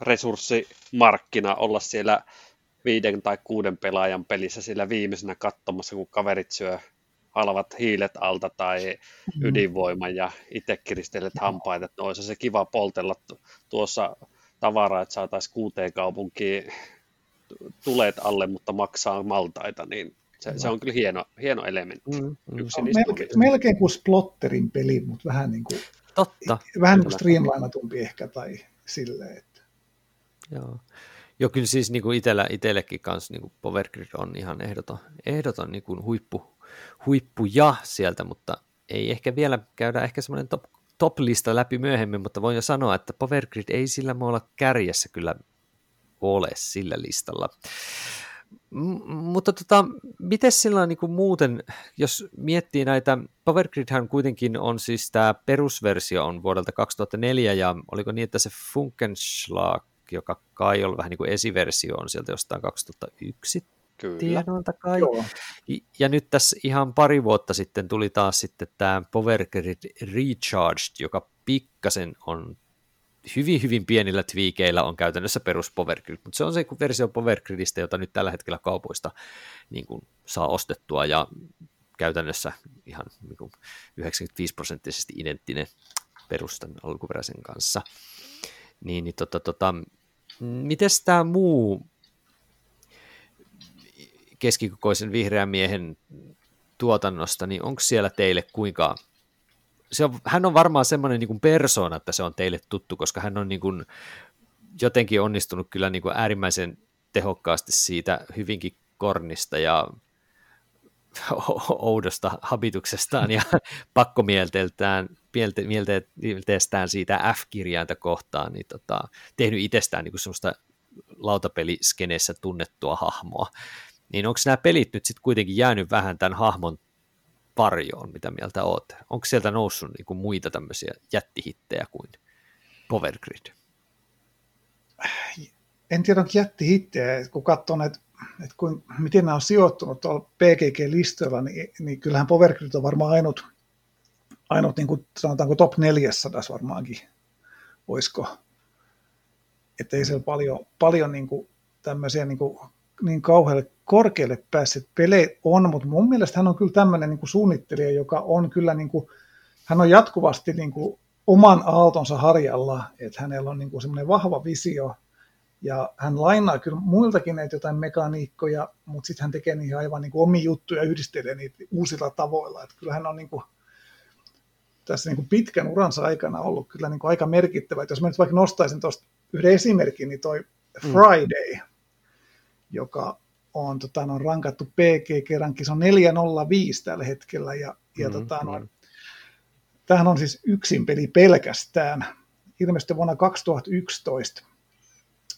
resurssimarkkina olla siellä viiden tai kuuden pelaajan pelissä sillä viimeisenä katsomassa, kun kaverit syö halvat hiilet alta tai mm. ydinvoiman ja itse kiristelet hampaita, että olisi se kiva poltella tuossa tavaraa, että saataisiin kuuteen kaupunkiin tulet alle, mutta maksaa maltaita, niin se, se on kyllä hieno, hieno elementti. Mm, mm. Yksi melkein, melkein kuin Splotterin peli, mutta vähän niin kuin, Totta. Vähän niin kuin streamlinatumpi ehkä tai silleen. Että. Joo. Joo, kyllä siis niin kuin itellä, kanssa niin kuin Power Grid on ihan ehdoton, ehdoton niin kuin huippu, huippuja sieltä, mutta ei ehkä vielä käydä ehkä semmoinen top, top-lista läpi myöhemmin, mutta voin jo sanoa, että Power Grid ei sillä muualla kärjessä kyllä ole sillä listalla. M- mutta tota, miten sillä niin kuin muuten, jos miettii näitä, Power Gridhän kuitenkin on siis tämä perusversio on vuodelta 2004 ja oliko niin, että se Funkenschlag, joka kai on vähän niin kuin esiversio on sieltä jostain 2001 Kyllä. tienoilta kai. Joo. Ja nyt tässä ihan pari vuotta sitten tuli taas sitten tämä Power Grid Recharged, joka pikkasen on hyvin, hyvin pienillä twiikeillä on käytännössä perus Power Grid, mutta se on se versio Power Gridistä, jota nyt tällä hetkellä kaupoista niin kuin, saa ostettua ja käytännössä ihan niin kuin 95 prosenttisesti identtinen perustan alkuperäisen kanssa. Niin, niin tota, tota, miten tämä muu keskikokoisen vihreän miehen tuotannosta, niin onko siellä teille kuinka... Se on, hän on varmaan semmoinen niin persona, että se on teille tuttu, koska hän on niin kuin jotenkin onnistunut kyllä niin kuin äärimmäisen tehokkaasti siitä hyvinkin kornista ja oudosta habituksestaan ja pakkomielteeltään mielteestään siitä F-kirjainta kohtaan, niin tota, tehnyt itsestään niin kuin semmoista lautapeliskeneessä tunnettua hahmoa niin onko nämä pelit nyt sitten kuitenkin jäänyt vähän tämän hahmon varjoon, mitä mieltä oot? Onko sieltä noussut niinku muita tämmöisiä jättihittejä kuin Power Grid? En tiedä, onko jättihittejä, kun katsoo näitä, että kuin, miten nämä on sijoittunut tuolla PGG-listoilla, niin, niin kyllähän Power Grid on varmaan ainut, ainut niin kuin sanotaanko top 400 varmaankin, olisiko. Että ei siellä paljon, paljon niin kuin tämmöisiä niin, kuin, niin kauhealle korkealle päässyt pelejä on, mutta mun mielestä hän on kyllä tämmöinen niin kuin suunnittelija, joka on kyllä, niin kuin, hän on jatkuvasti niin kuin oman aaltonsa harjalla, että hänellä on niin kuin semmoinen vahva visio, ja hän lainaa kyllä muiltakin näitä jotain mekaniikkoja, mutta sitten hän tekee niihin aivan niin kuin omia juttuja ja yhdistelee niitä uusilla tavoilla. Että kyllä hän on niin kuin, tässä niin kuin pitkän uransa aikana ollut kyllä niin kuin aika merkittävä. Että jos mä nyt vaikka nostaisin tuosta yhden esimerkin, niin toi mm. Friday, mm. joka on, tota, on rankattu PG kerrankin, se on 405 tällä hetkellä, ja, ja mm, tota, no, mm. tämähän on siis yksin peli pelkästään, ilmestyi vuonna 2011,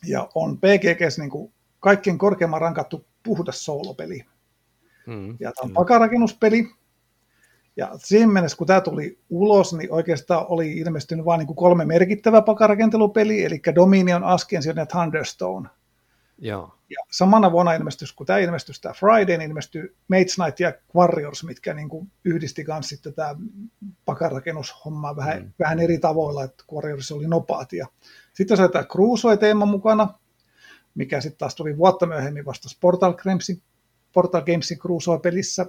ja on PGGs niin kuin kaikkein korkeimman rankattu puhdas soolopeli. Mm, ja tämä on pakarakennuspeli, ja siihen mennessä, kun tämä tuli ulos, niin oikeastaan oli ilmestynyt vain niin kolme merkittävää pakarakentelupeliä, eli Dominion, Ascension ja Thunderstone. Joo. Ja samana vuonna ilmestyi, kun tämä ilmestyi, tämä Friday, niin ilmestyi Mage Knight ja Warriors, mitkä niin kuin yhdisti myös sitten tämä pakarakennushomma vähän, mm. vähän eri tavoilla, että Warriors oli nopaat. Ja sitten sai tämä Crusoe-teema mukana, mikä sitten taas tuli vuotta myöhemmin vasta Portal Gamesin, Portal Gamesin Crusoe-pelissä.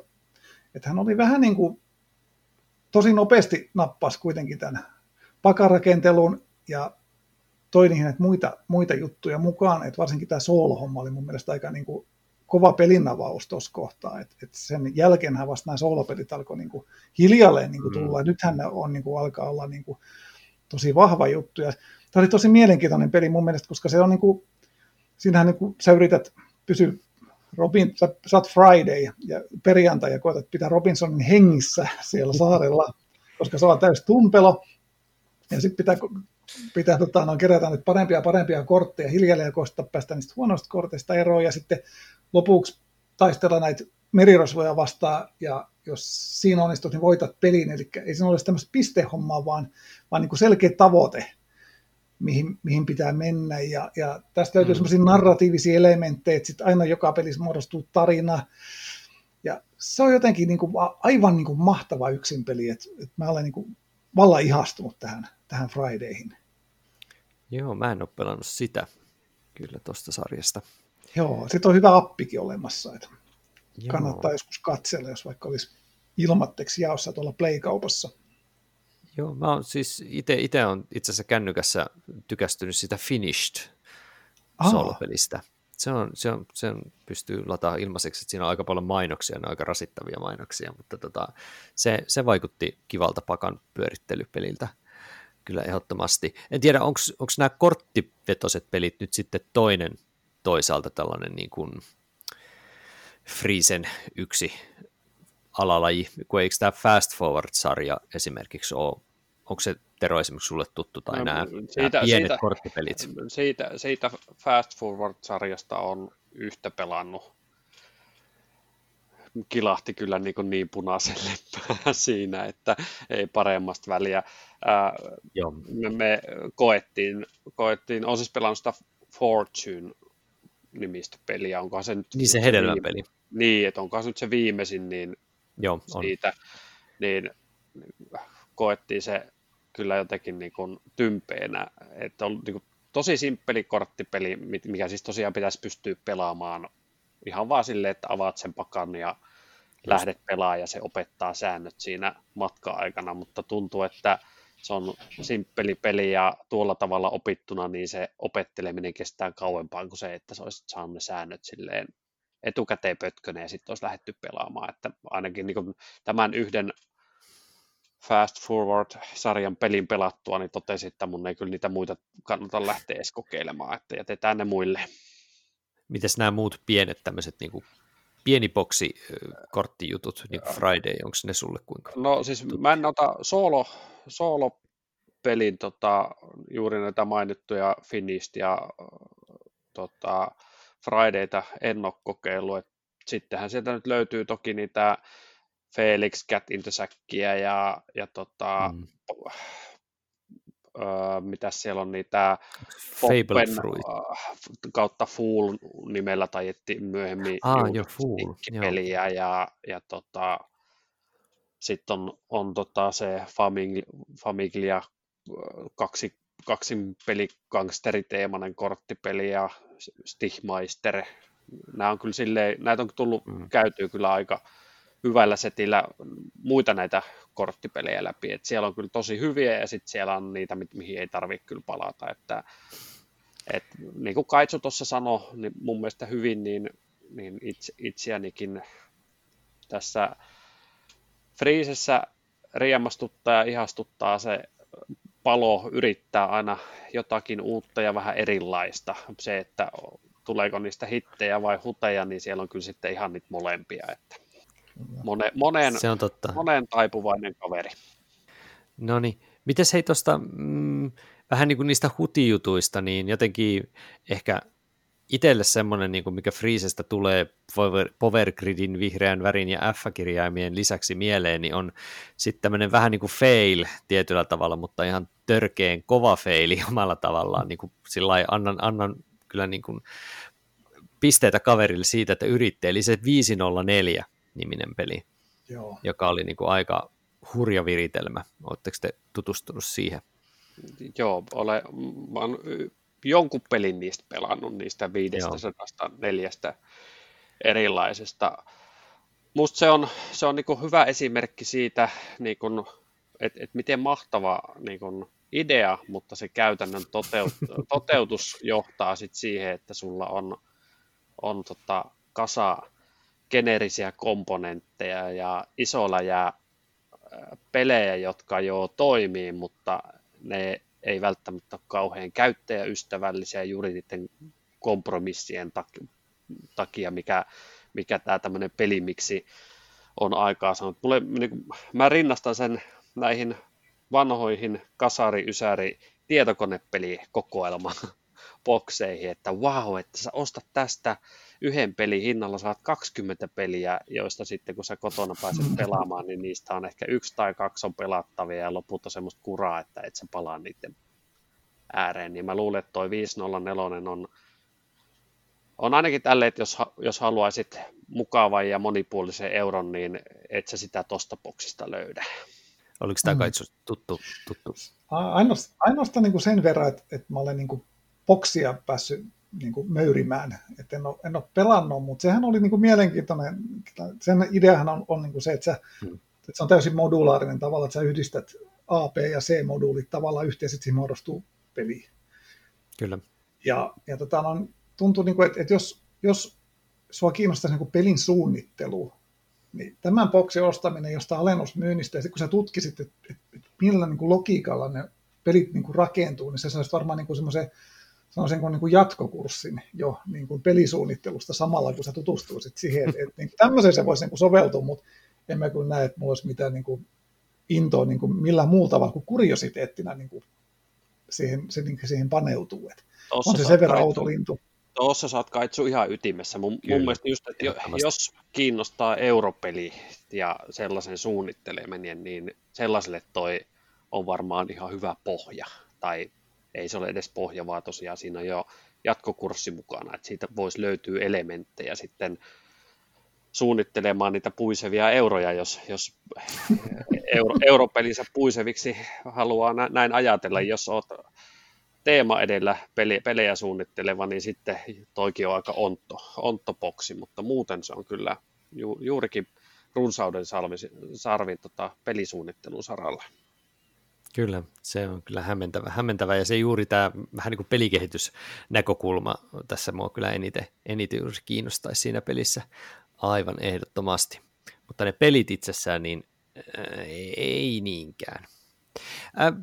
Että hän oli vähän niin kuin tosi nopeasti nappasi kuitenkin tämän pakarakentelun ja toi niihin että muita, muita juttuja mukaan, että varsinkin tämä soolo-homma oli mun mielestä aika niin kuin kova pelinavaus tuossa kohtaa, että et sen jälkeenhän vasta nämä soolopelit alkoi niin kuin hiljalleen niin kuin mm. tulla, mm. nythän ne on, niin kuin, alkaa olla niin kuin, tosi vahva juttu, ja tämä oli tosi mielenkiintoinen peli mun mielestä, koska se on niin kuin, siinähän niin kuin, sä yrität pysyä Robin, sä, sä oot Friday ja perjantai ja koetat pitää Robinsonin hengissä siellä saarella, koska se on täys tumpelo. Ja sitten pitää, pitää tota, no, kerätä nyt parempia ja parempia kortteja hiljalleen ja koittaa päästä niistä huonoista korteista eroon. Ja sitten lopuksi taistella näitä merirosvoja vastaan, ja jos siinä onnistut, niin voitat pelin. Eli ei siinä ole tämmöistä pistehommaa, vaan, vaan niin kuin selkeä tavoite mihin, mihin pitää mennä. Ja, ja tästä löytyy mm. sellaisia narratiivisia elementtejä, että sitten aina joka pelissä muodostuu tarina. Ja se on jotenkin niin kuin, aivan niin kuin mahtava yksin peli, että, että mä olen niin kuin vallan ihastunut tähän, tähän Fridayhin. Joo, mä en ole pelannut sitä kyllä tuosta sarjasta. Joo, sitten on hyvä appikin olemassa, että Joo. kannattaa joskus katsella, jos vaikka olisi ilmatteeksi jaossa tuolla Play-kaupassa. Joo, mä oon siis itse, itse on itse asiassa kännykässä tykästynyt sitä Finished solopelistä. Se on, se, on, se on, pystyy lataamaan ilmaiseksi, että siinä on aika paljon mainoksia, ne on aika rasittavia mainoksia, mutta tota, se, se vaikutti kivalta pakan pyörittelypeliltä kyllä ehdottomasti. En tiedä, onko nämä korttivetoset pelit nyt sitten toinen toisaalta tällainen niin kuin Friesen yksi alalaji, kun eikö tämä Fast Forward-sarja esimerkiksi ole, onko se Tero esimerkiksi sulle tuttu, tai no, nämä, siitä, nämä pienet siitä, korttipelit? Siitä, siitä Fast Forward-sarjasta on yhtä pelannut. Kilahti kyllä niin, kuin niin punaiselle siinä, että ei paremmasta väliä. Ää, Joo. Me, me koettiin, koettiin, on siis pelannut sitä Fortune nimistä peliä, onkohan se nyt... Niin se hedelmäpeli. Niin, että onkohan se nyt se viimeisin, niin Joo, on. siitä, niin koettiin se kyllä jotenkin niin kuin tympeenä, että on niin kuin tosi simppeli korttipeli, mikä siis tosiaan pitäisi pystyä pelaamaan ihan vaan silleen, että avaat sen pakan ja Just. lähdet pelaamaan ja se opettaa säännöt siinä matka-aikana, mutta tuntuu, että se on simppeli peli ja tuolla tavalla opittuna, niin se opetteleminen kestää kauempaa kuin se, että sä olisit saanut ne säännöt silleen etukäteen pötköneen ja sitten olisi lähdetty pelaamaan. Että ainakin niin tämän yhden Fast Forward-sarjan pelin pelattua, niin totesin, että mun ei kyllä niitä muita kannata lähteä edes kokeilemaan, että jätetään ne muille. Mites nämä muut pienet tämmöiset niin kuin pieni boksi korttijutut, niin kuin Friday, onko ne sulle kuinka? No siis mä en ota solo, solo pelin tota, juuri näitä mainittuja Finished ja tota, Fridayta en ole kokeillut. sittenhän sieltä nyt löytyy toki niitä Felix Cat Intersäkkiä ja, ja tota, mm. Öö, mitä siellä on niitä Poppen kautta Fool nimellä tajettiin myöhemmin ah, jo, Fool. peliä ja, ja tota, sitten on, on tota se Famiglia, Famiglia kaksi kaksin peli gangsteriteemainen korttipeli ja Stichmeister nämä on kyllä silleen, näitä on tullut mm. käytyä kyllä aika hyvällä setillä muita näitä korttipelejä läpi, että siellä on kyllä tosi hyviä ja sitten siellä on niitä, mihin ei tarvitse kyllä palata, että et, niin kuin Kaitsu tuossa sanoi, niin mun mielestä hyvin, niin, niin itse, itseänikin tässä Friisessä riemastuttaa ja ihastuttaa se palo yrittää aina jotakin uutta ja vähän erilaista. Se, että tuleeko niistä hittejä vai huteja, niin siellä on kyllä sitten ihan niitä molempia. Että mone, moneen, se on totta. moneen taipuvainen kaveri. No niin, miten hei tuosta mm, vähän niin kuin niistä hutijutuista, niin jotenkin ehkä itselle semmoinen, niin kuin mikä Freezestä tulee Power Gridin vihreän värin ja F-kirjaimien lisäksi mieleen, niin on sitten tämmöinen vähän niin kuin fail tietyllä tavalla, mutta ihan törkeen kova faili omalla tavallaan, niin kuin sillä annan, annan kyllä niin kuin pisteitä kaverille siitä, että yritti, eli se 504 niminen peli, Joo. joka oli niin kuin aika hurja viritelmä. Oletteko te tutustunut siihen? Joo, ole, mä oon jonkun pelin niistä pelannut, niistä 504 erilaisesta. Musta se on, se on niin hyvä esimerkki siitä, niin että et miten mahtava niin kuin idea, mutta se käytännön toteut, toteutus johtaa sit siihen, että sulla on, on tota kasa geneerisiä komponentteja ja isolla jää pelejä, jotka jo toimii, mutta ne ei välttämättä ole kauhean käyttäjäystävällisiä juuri niiden kompromissien takia, mikä, mikä tämä tämmöinen pelimiksi on aikaa saanut. Mulle, niin kuin, mä rinnastan sen näihin vanhoihin kasari, ysäri, tietokonepelikokoelma bokseihin, että wow, että sä ostat tästä yhden pelin hinnalla saat 20 peliä, joista sitten kun sä kotona pääset pelaamaan, niin niistä on ehkä yksi tai kaksi on pelattavia ja loput on semmoista kuraa, että et sä palaa niiden ääreen. Niin mä luulen, että toi 504 on, on ainakin tälle, että jos, jos haluaisit mukavan ja monipuolisen euron, niin et sä sitä tosta boksista löydä. Oliko tämä kai tuttu? tuttu? Ainoastaan, ainoastaan niin kuin sen verran, että, että mä olen niin kuin boksia päässyt niin kuin möyrimään. Et en, ole, en ole pelannut, mutta sehän oli niin kuin mielenkiintoinen. Sen ideahan on, on niin kuin se, että, sä, hmm. että se on täysin modulaarinen tavalla, että sä yhdistät A, B ja C-moduulit tavallaan yhteen, sitten siinä muodostuu peli. Kyllä. Ja, ja tota, no, tuntuu, niin kuin, että, että jos, jos sua kiinnostaisi niin pelin suunnittelu, niin tämän boksin ostaminen josta alennusmyynnistä, ja sitten kun sä tutkisit, että, että, että millä niin kuin logiikalla ne pelit niin kuin rakentuu, niin se saisi varmaan niin semmoisen sanoisin kuin, niin kuin jatkokurssin jo niin kuin pelisuunnittelusta samalla, kun sä tutustuisit siihen. Että, että niin kuin tämmöiseen se voisi niin kuin soveltua, mutta en mä kyllä näe, että mulla olisi mitään niin kuin intoa niin kuin millään muulla tavalla kuin kuriositeettina niin kuin siihen, se, niin siihen paneutuu. Että on se sen verran outo lintu. Tuossa saat kaitsu ihan ytimessä. Mun, mun mielestä just, että jos kiinnostaa europeli ja sellaisen suunnitteleminen, niin sellaiselle toi on varmaan ihan hyvä pohja. Tai ei se ole edes pohja, vaan tosiaan siinä on jo jatkokurssi mukana, että siitä voisi löytyä elementtejä sitten suunnittelemaan niitä puisevia euroja, jos, jos euro, europelinsä puiseviksi haluaa näin ajatella. Jos olet teema edellä peli, pelejä suunnitteleva, niin sitten toikin on aika ontto, onttopoksi, mutta muuten se on kyllä ju, juurikin runsauden sarvin, sarvin tota, pelisuunnittelun saralla. Kyllä, se on kyllä hämmentävä, hämmentävä ja se juuri tämä vähän niin kuin pelikehitysnäkökulma tässä mua kyllä eniten, eniten juuri kiinnostaisi siinä pelissä aivan ehdottomasti. Mutta ne pelit itsessään, niin äh, ei niinkään. Äh,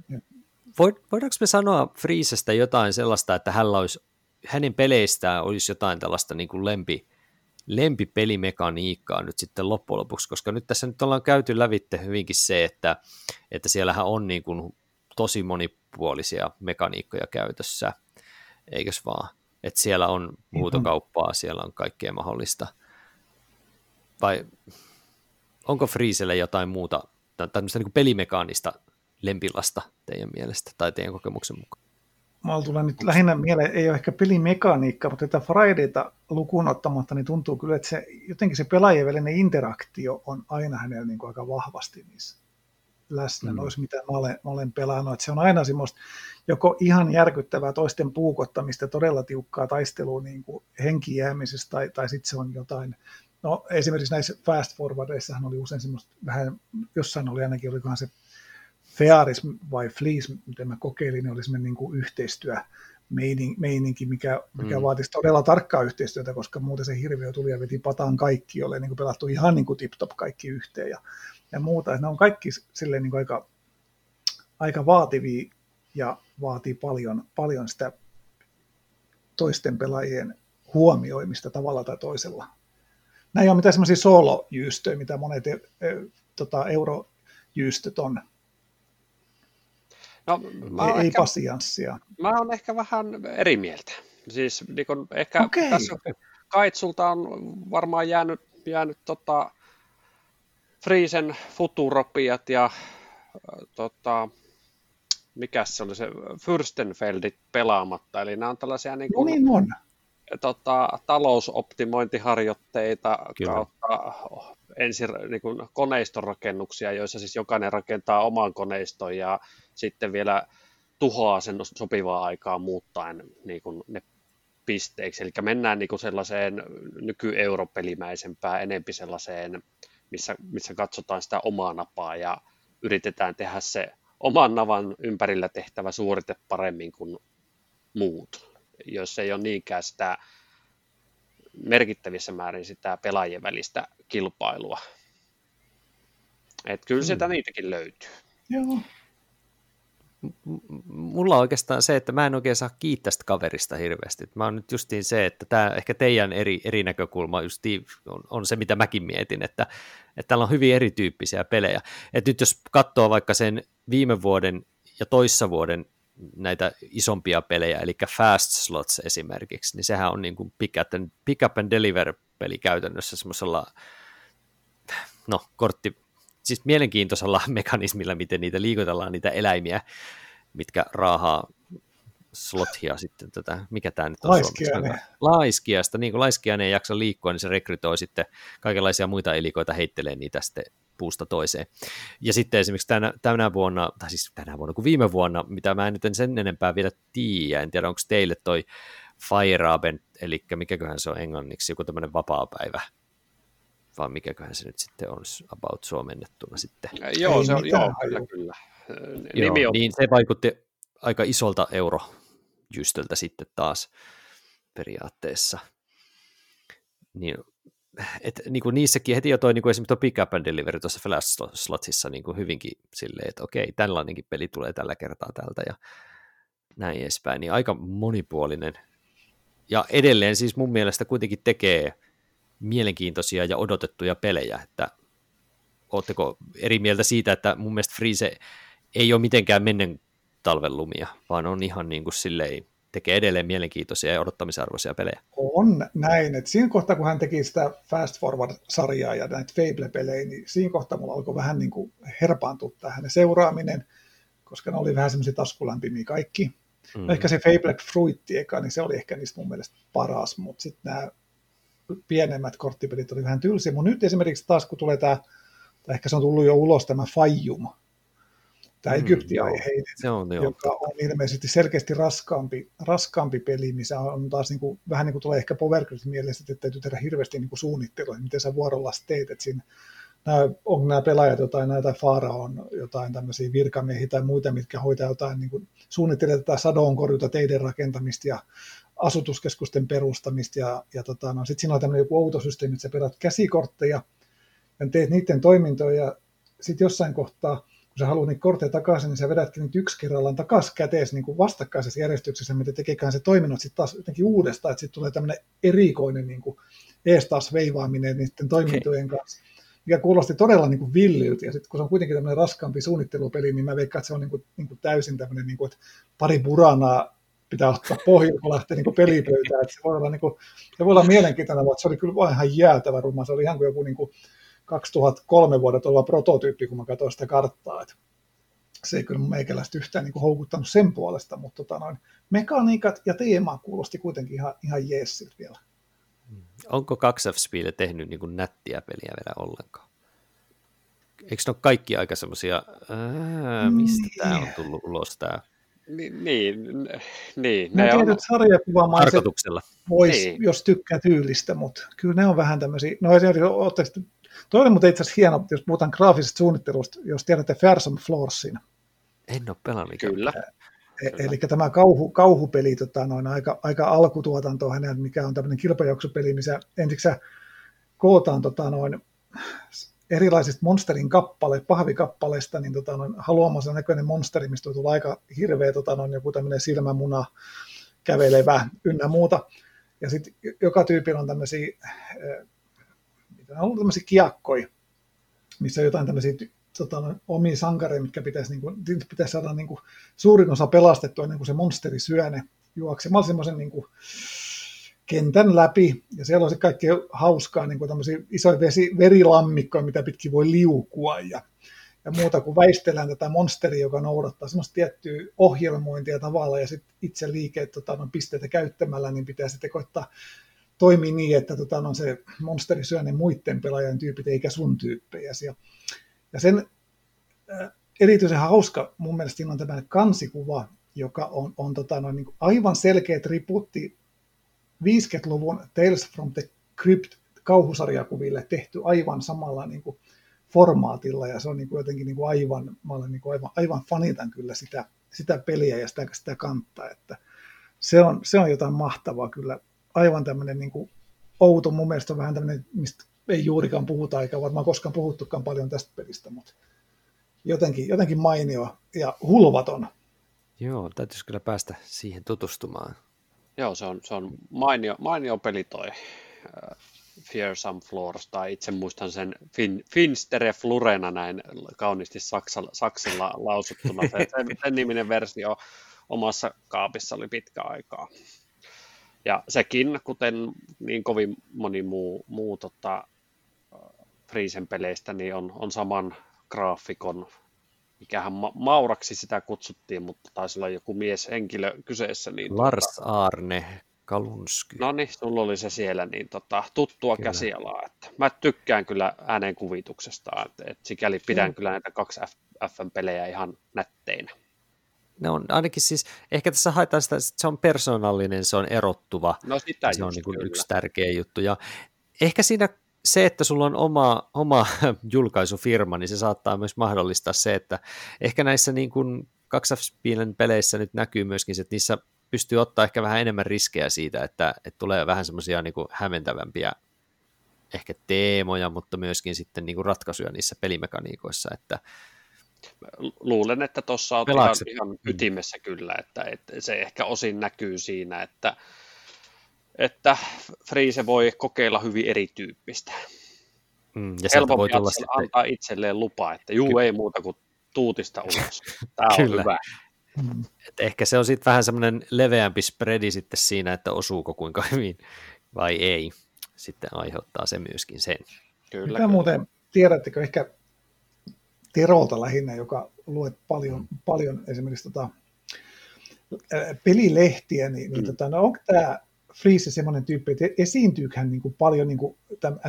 voidaanko me sanoa Freezestä jotain sellaista, että hänellä olisi, hänen peleistään olisi jotain tällaista niin kuin lempi, lempipelimekaniikkaa nyt sitten loppujen lopuksi, koska nyt tässä nyt ollaan käyty lävitte hyvinkin se, että, että siellähän on niin kuin tosi monipuolisia mekaniikkoja käytössä, eikös vaan? Että siellä on huutokauppaa, siellä on kaikkea mahdollista. Vai onko Freezelle jotain muuta, tämmöistä niin pelimekaanista lempilasta teidän mielestä tai teidän kokemuksen mukaan? Mulla tulee nyt lähinnä mieleen, ei ole ehkä pelimekaniikka, mutta tätä Fridayta lukuun ottamatta, niin tuntuu kyllä, että se, jotenkin se pelaajien välinen interaktio on aina hänellä niin kuin aika vahvasti niissä. läsnä mm. noissa, mitä mä olen, mä olen pelannut. Että se on aina semmoista joko ihan järkyttävää toisten puukottamista, todella tiukkaa taistelua niin kuin henkijäämisestä, tai, tai sitten se on jotain, no esimerkiksi näissä fast forwardeissahan oli usein semmoista vähän, jossain oli ainakin, olikohan se Fearis vai Fleece, miten mä kokeilin, niin oli semmoinen niin kuin yhteistyö, meininki, mikä, mikä mm. vaatisi todella tarkkaa yhteistyötä, koska muuten se hirviö tuli ja veti pataan kaikki, jolle niin kuin pelattu ihan niin kuin tip-top kaikki yhteen ja, ja muuta. ne on kaikki silleen niin kuin aika, aika vaativia ja vaatii paljon, paljon sitä toisten pelaajien huomioimista tavalla tai toisella. Näin on mitään semmoisia solo-jyystöjä, mitä monet e, e, tota, eurojyystöt on. No, mä ei, ehkä, pasianssia. Mä oon ehkä vähän eri mieltä. Siis niin kun ehkä okay. tässä Kaitsulta on varmaan jäänyt, jäänyt tota, Friisen Futuropiat ja äh, tota, mikä se oli se Fürstenfeldit pelaamatta. Eli nämä on tällaisia niin kun, no niin on. Tota, talousoptimointiharjoitteita Kyllä. kautta ensin niin kuin koneistorakennuksia, joissa siis jokainen rakentaa oman koneiston ja sitten vielä tuhoaa sen sopivaa aikaa muuttaen niin kuin ne pisteiksi. Eli mennään niin kuin sellaiseen nykyeuropelimäisempään, enempi sellaiseen, missä, missä katsotaan sitä omaa napaa ja yritetään tehdä se oman navan ympärillä tehtävä suorite paremmin kuin muut, jos ei ole niinkään sitä merkittävissä määrin sitä pelaajien välistä kilpailua. Et kyllä sitä hmm. niitäkin löytyy. Joo. Mulla on oikeastaan se, että mä en oikein saa kiittää sitä kaverista hirveästi. Mä oon nyt justiin se, että tämä, ehkä teidän eri, eri näkökulma justiin on, on, se, mitä mäkin mietin, että, että täällä on hyvin erityyppisiä pelejä. Et nyt jos katsoo vaikka sen viime vuoden ja toissa vuoden näitä isompia pelejä, eli Fast Slots esimerkiksi, niin sehän on niin kuin pick, up and, pick up and deliver peli käytännössä semmoisella, no kortti, siis mielenkiintoisella mekanismilla, miten niitä liikutellaan, niitä eläimiä, mitkä raahaa slothia sitten tätä, mikä tämä nyt on Laiskiainen. Laiskiasta, niin kuin laiskiainen ei jaksa liikkua, niin se rekrytoi sitten kaikenlaisia muita elikoita, heittelee niitä sitten puusta toiseen. Ja sitten esimerkiksi tänä, tänä vuonna, tai siis tänä vuonna kuin viime vuonna, mitä mä en nyt en sen enempää vielä tiedä, en tiedä onko teille toi Feierabend, eli mikäköhän se on englanniksi, joku tämmöinen vapaa-päivä, vai mikäköhän se nyt sitten on about suomennettuna sitten. Joo, Ei se on, joo, kyllä, kyllä. Nimi on... Niin se vaikutti aika isolta eurojystöltä sitten taas periaatteessa. Niin et, niin kuin niissäkin heti jo toi niin kuin esimerkiksi tuo pick up and delivery tuossa Flash Slotsissa niin kuin hyvinkin silleen, että okei, tällainenkin peli tulee tällä kertaa tältä ja näin edespäin, niin aika monipuolinen. Ja edelleen siis mun mielestä kuitenkin tekee mielenkiintoisia ja odotettuja pelejä, että ootteko eri mieltä siitä, että mun mielestä Freeze ei ole mitenkään mennen talven lumia, vaan on ihan niin kuin silleen tekee edelleen mielenkiintoisia ja odottamisarvoisia pelejä. On näin, että siinä kohtaa kun hän teki sitä Fast Forward-sarjaa ja näitä Fable-pelejä, niin siinä kohtaa mulla alkoi vähän niin kuin herpaantua tähän seuraaminen, koska ne oli vähän semmoisia taskulämpimiä kaikki. Mm. Ehkä se Fable Fruitti eka, niin se oli ehkä niistä mun mielestä paras, mutta sitten nämä pienemmät korttipelit oli vähän tylsiä. Mutta nyt esimerkiksi taas kun tulee tämä, tai ehkä se on tullut jo ulos tämä Fajum, tämä mm, Egypti-aiheinen, se on, joka on ilmeisesti selkeästi raskaampi, raskaampi peli, missä on taas niin kuin, vähän niin kuin tulee ehkä Power mielessä, että täytyy tehdä hirveästi niin kuin suunnittelua, miten sä vuorolla teet, että siinä nämä, on nämä pelaajat jotain, näitä on jotain tämmöisiä virkamiehiä tai muita, mitkä hoitaa jotain, niin kuin, suunnittelee tätä sadonkorjuta, teiden rakentamista ja asutuskeskusten perustamista ja, ja tota, no, sitten siinä on tämmöinen joku outo systeemi, että sä perät käsikortteja ja teet niiden toimintoja ja sitten jossain kohtaa kun sä haluat niitä kortteja takaisin, niin sä vedätkin niitä yksi kerrallaan takaisin käteesi niin kuin vastakkaisessa järjestyksessä, mitä tekeekään se toiminnot sitten taas jotenkin uudestaan, että sitten tulee tämmöinen erikoinen niin kuin ees taas veivaaminen niiden toimintojen kanssa, mikä kuulosti todella niin kuin villiltä, ja sitten kun se on kuitenkin tämmöinen raskaampi suunnittelupeli, niin mä veikkaan, että se on niin kuin, niin kuin täysin tämmöinen, niin kuin, että pari buranaa pitää ottaa pohjalla, kun lähtee niin pelipöytään, että se voi olla, niin kuin, se voi olla mielenkiintoinen, mutta se oli kyllä ihan jäätävä ruma, se oli ihan kuin joku niin kuin 2003 vuodet oleva prototyyppi, kun mä katsoin sitä karttaa, että se ei kyllä meikäläistä yhtään niin kuin houkuttanut sen puolesta, mutta tota noin, mekaniikat ja teema kuulosti kuitenkin ihan, ihan jeessiltä vielä. Onko 2 f tehnyt niin kuin nättiä peliä vielä ollenkaan? eikö ne ole kaikki aika semmoisia, mistä niin. tämä on tullut ulos tämä? Niin, niin, niin ne on sarjakuvamaiset tarkoituksella. Vois, niin. jos tykkää tyylistä, mutta kyllä ne on vähän tämmöisiä, no esimerkiksi, toinen mutta itse asiassa hieno, jos puhutaan graafisesta suunnittelusta, jos tiedätte Ferson Floorsin. En ole pelannut. Kyllä. E- eli tämä kauhu, kauhupeli, tota, noin, aika, aika alkutuotanto hänen, mikä on tämmöinen kilpajuoksupeli, missä ensiksi kootaan tota, noin, erilaisista monsterin kappale, pahvikappaleista, niin tota, noin, haluamansa näköinen monsteri, mistä tulee aika hirveä tota, noin, joku tämmöinen silmämuna kävelevä ynnä muuta. Ja sitten joka tyypillä on tämmöisiä, mitä on tämmöisiä kiakkoja, missä on jotain tämmöisiä tota, omia sankareja, mitkä pitäisi, niin kuin, pitäisi saada niin kuin, suurin osa pelastettua ennen kuin se monsteri syö ne juoksemalla semmoisen niin kuin, kentän läpi, ja siellä on se kaikki hauskaa, niin kuin tämmöisiä isoja vesi, verilammikkoja, mitä pitkin voi liukua, ja, ja muuta kuin väistellään tätä monsteria, joka noudattaa semmoista tiettyä ohjelmointia tavalla, ja sitten itse liikeet tota, pisteitä käyttämällä, niin pitää sitten koittaa toimia niin, että tota, no, se monsteri syö ne muiden pelaajan tyypit, eikä sun tyyppejä. Ja, ja sen äh, erityisen hauska mun mielestä siinä on tämä kansikuva, joka on, on tota, no, niin aivan selkeä tributti 50-luvun Tales from the Crypt kauhusarjakuville tehty aivan samalla niin kuin formaatilla ja se on niin kuin jotenkin niin kuin aivan, mä olen niin kuin aivan, aivan fanitan kyllä sitä, sitä peliä ja sitä, sitä kantaa, että se on, se on jotain mahtavaa kyllä, aivan tämmöinen niin kuin outo, mun mielestä on vähän tämmöinen, mistä ei juurikaan puhuta, eikä varmaan koskaan puhuttukaan paljon tästä pelistä, mutta jotenkin, jotenkin mainio ja hulvaton. Joo, täytyisi kyllä päästä siihen tutustumaan. Joo, se on, se on mainio, mainio peli toi uh, Fear Some Floors, tai itse muistan sen fin, Finstere Flurena näin kauniisti saksalla, saksilla lausuttuna. Se, sen, sen niminen versio omassa kaapissa oli pitkä aikaa. Ja sekin, kuten niin kovin moni muu, muu tota, Friisen peleistä, niin on, on saman graafikon mikähän Ma- Mauraksi sitä kutsuttiin, mutta taisi olla joku mieshenkilö kyseessä. Niin Lars tota... Arne Kalunsky. No niin, sulla oli se siellä, niin tota, tuttua kyllä. käsialaa. Että mä tykkään kyllä äänen kuvituksesta, että, että sikäli pidän mm. kyllä näitä kaksi F- FM-pelejä ihan nätteinä. Ne on ainakin siis, ehkä tässä haetaan sitä, että se on persoonallinen, se on erottuva. No sitä se on niin kuin yksi tärkeä juttu. Ja ehkä siinä se, että sulla on oma, oma julkaisufirma, niin se saattaa myös mahdollistaa se, että ehkä näissä niin kuin 2 peleissä nyt näkyy myöskin se, että niissä pystyy ottaa ehkä vähän enemmän riskejä siitä, että, että tulee vähän semmoisia niin hämmentävämpiä ehkä teemoja, mutta myöskin sitten niin kuin ratkaisuja niissä pelimekaniikoissa, että Luulen, että tuossa on ihan, ihan ytimessä kyllä, että, että se ehkä osin näkyy siinä, että että Freeze voi kokeilla hyvin erityyppistä. Mm, ja Helpompi voi tulla sitten... antaa itselleen lupa, että juu Ky- ei muuta kuin tuutista ulos. Tämä on Kyllä. hyvä. Mm. Et ehkä se on sitten vähän semmoinen leveämpi spreadi sitten siinä, että osuuko kuinka hyvin vai ei. Sitten aiheuttaa se myöskin sen. Kyllä, Mitä kyllä. muuten, tiedättekö ehkä Terolta lähinnä, joka luet paljon, mm. paljon esimerkiksi tota, pelilehtiä, niin, niin mm. tota, no onko tämä Freeze semmoinen tyyppi, että esiintyykö hän niin kuin paljon niin kuin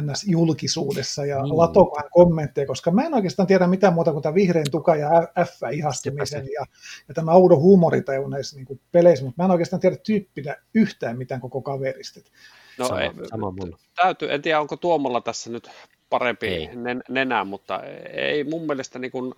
NS-julkisuudessa ja niin. latoako hän kommentteja, koska mä en oikeastaan tiedä mitään muuta kuin tämä vihreän tuka ja F-ihastumisen ja, ja tämä oudo huumoritaju näissä niin kuin peleissä, mutta mä en oikeastaan tiedä tyyppinä yhtään mitään koko kaverista. No, sama, ei, sama mulla. Täytyy, en tiedä onko Tuomalla tässä nyt parempi ei. nenä, mutta ei mun mielestä niin kuin,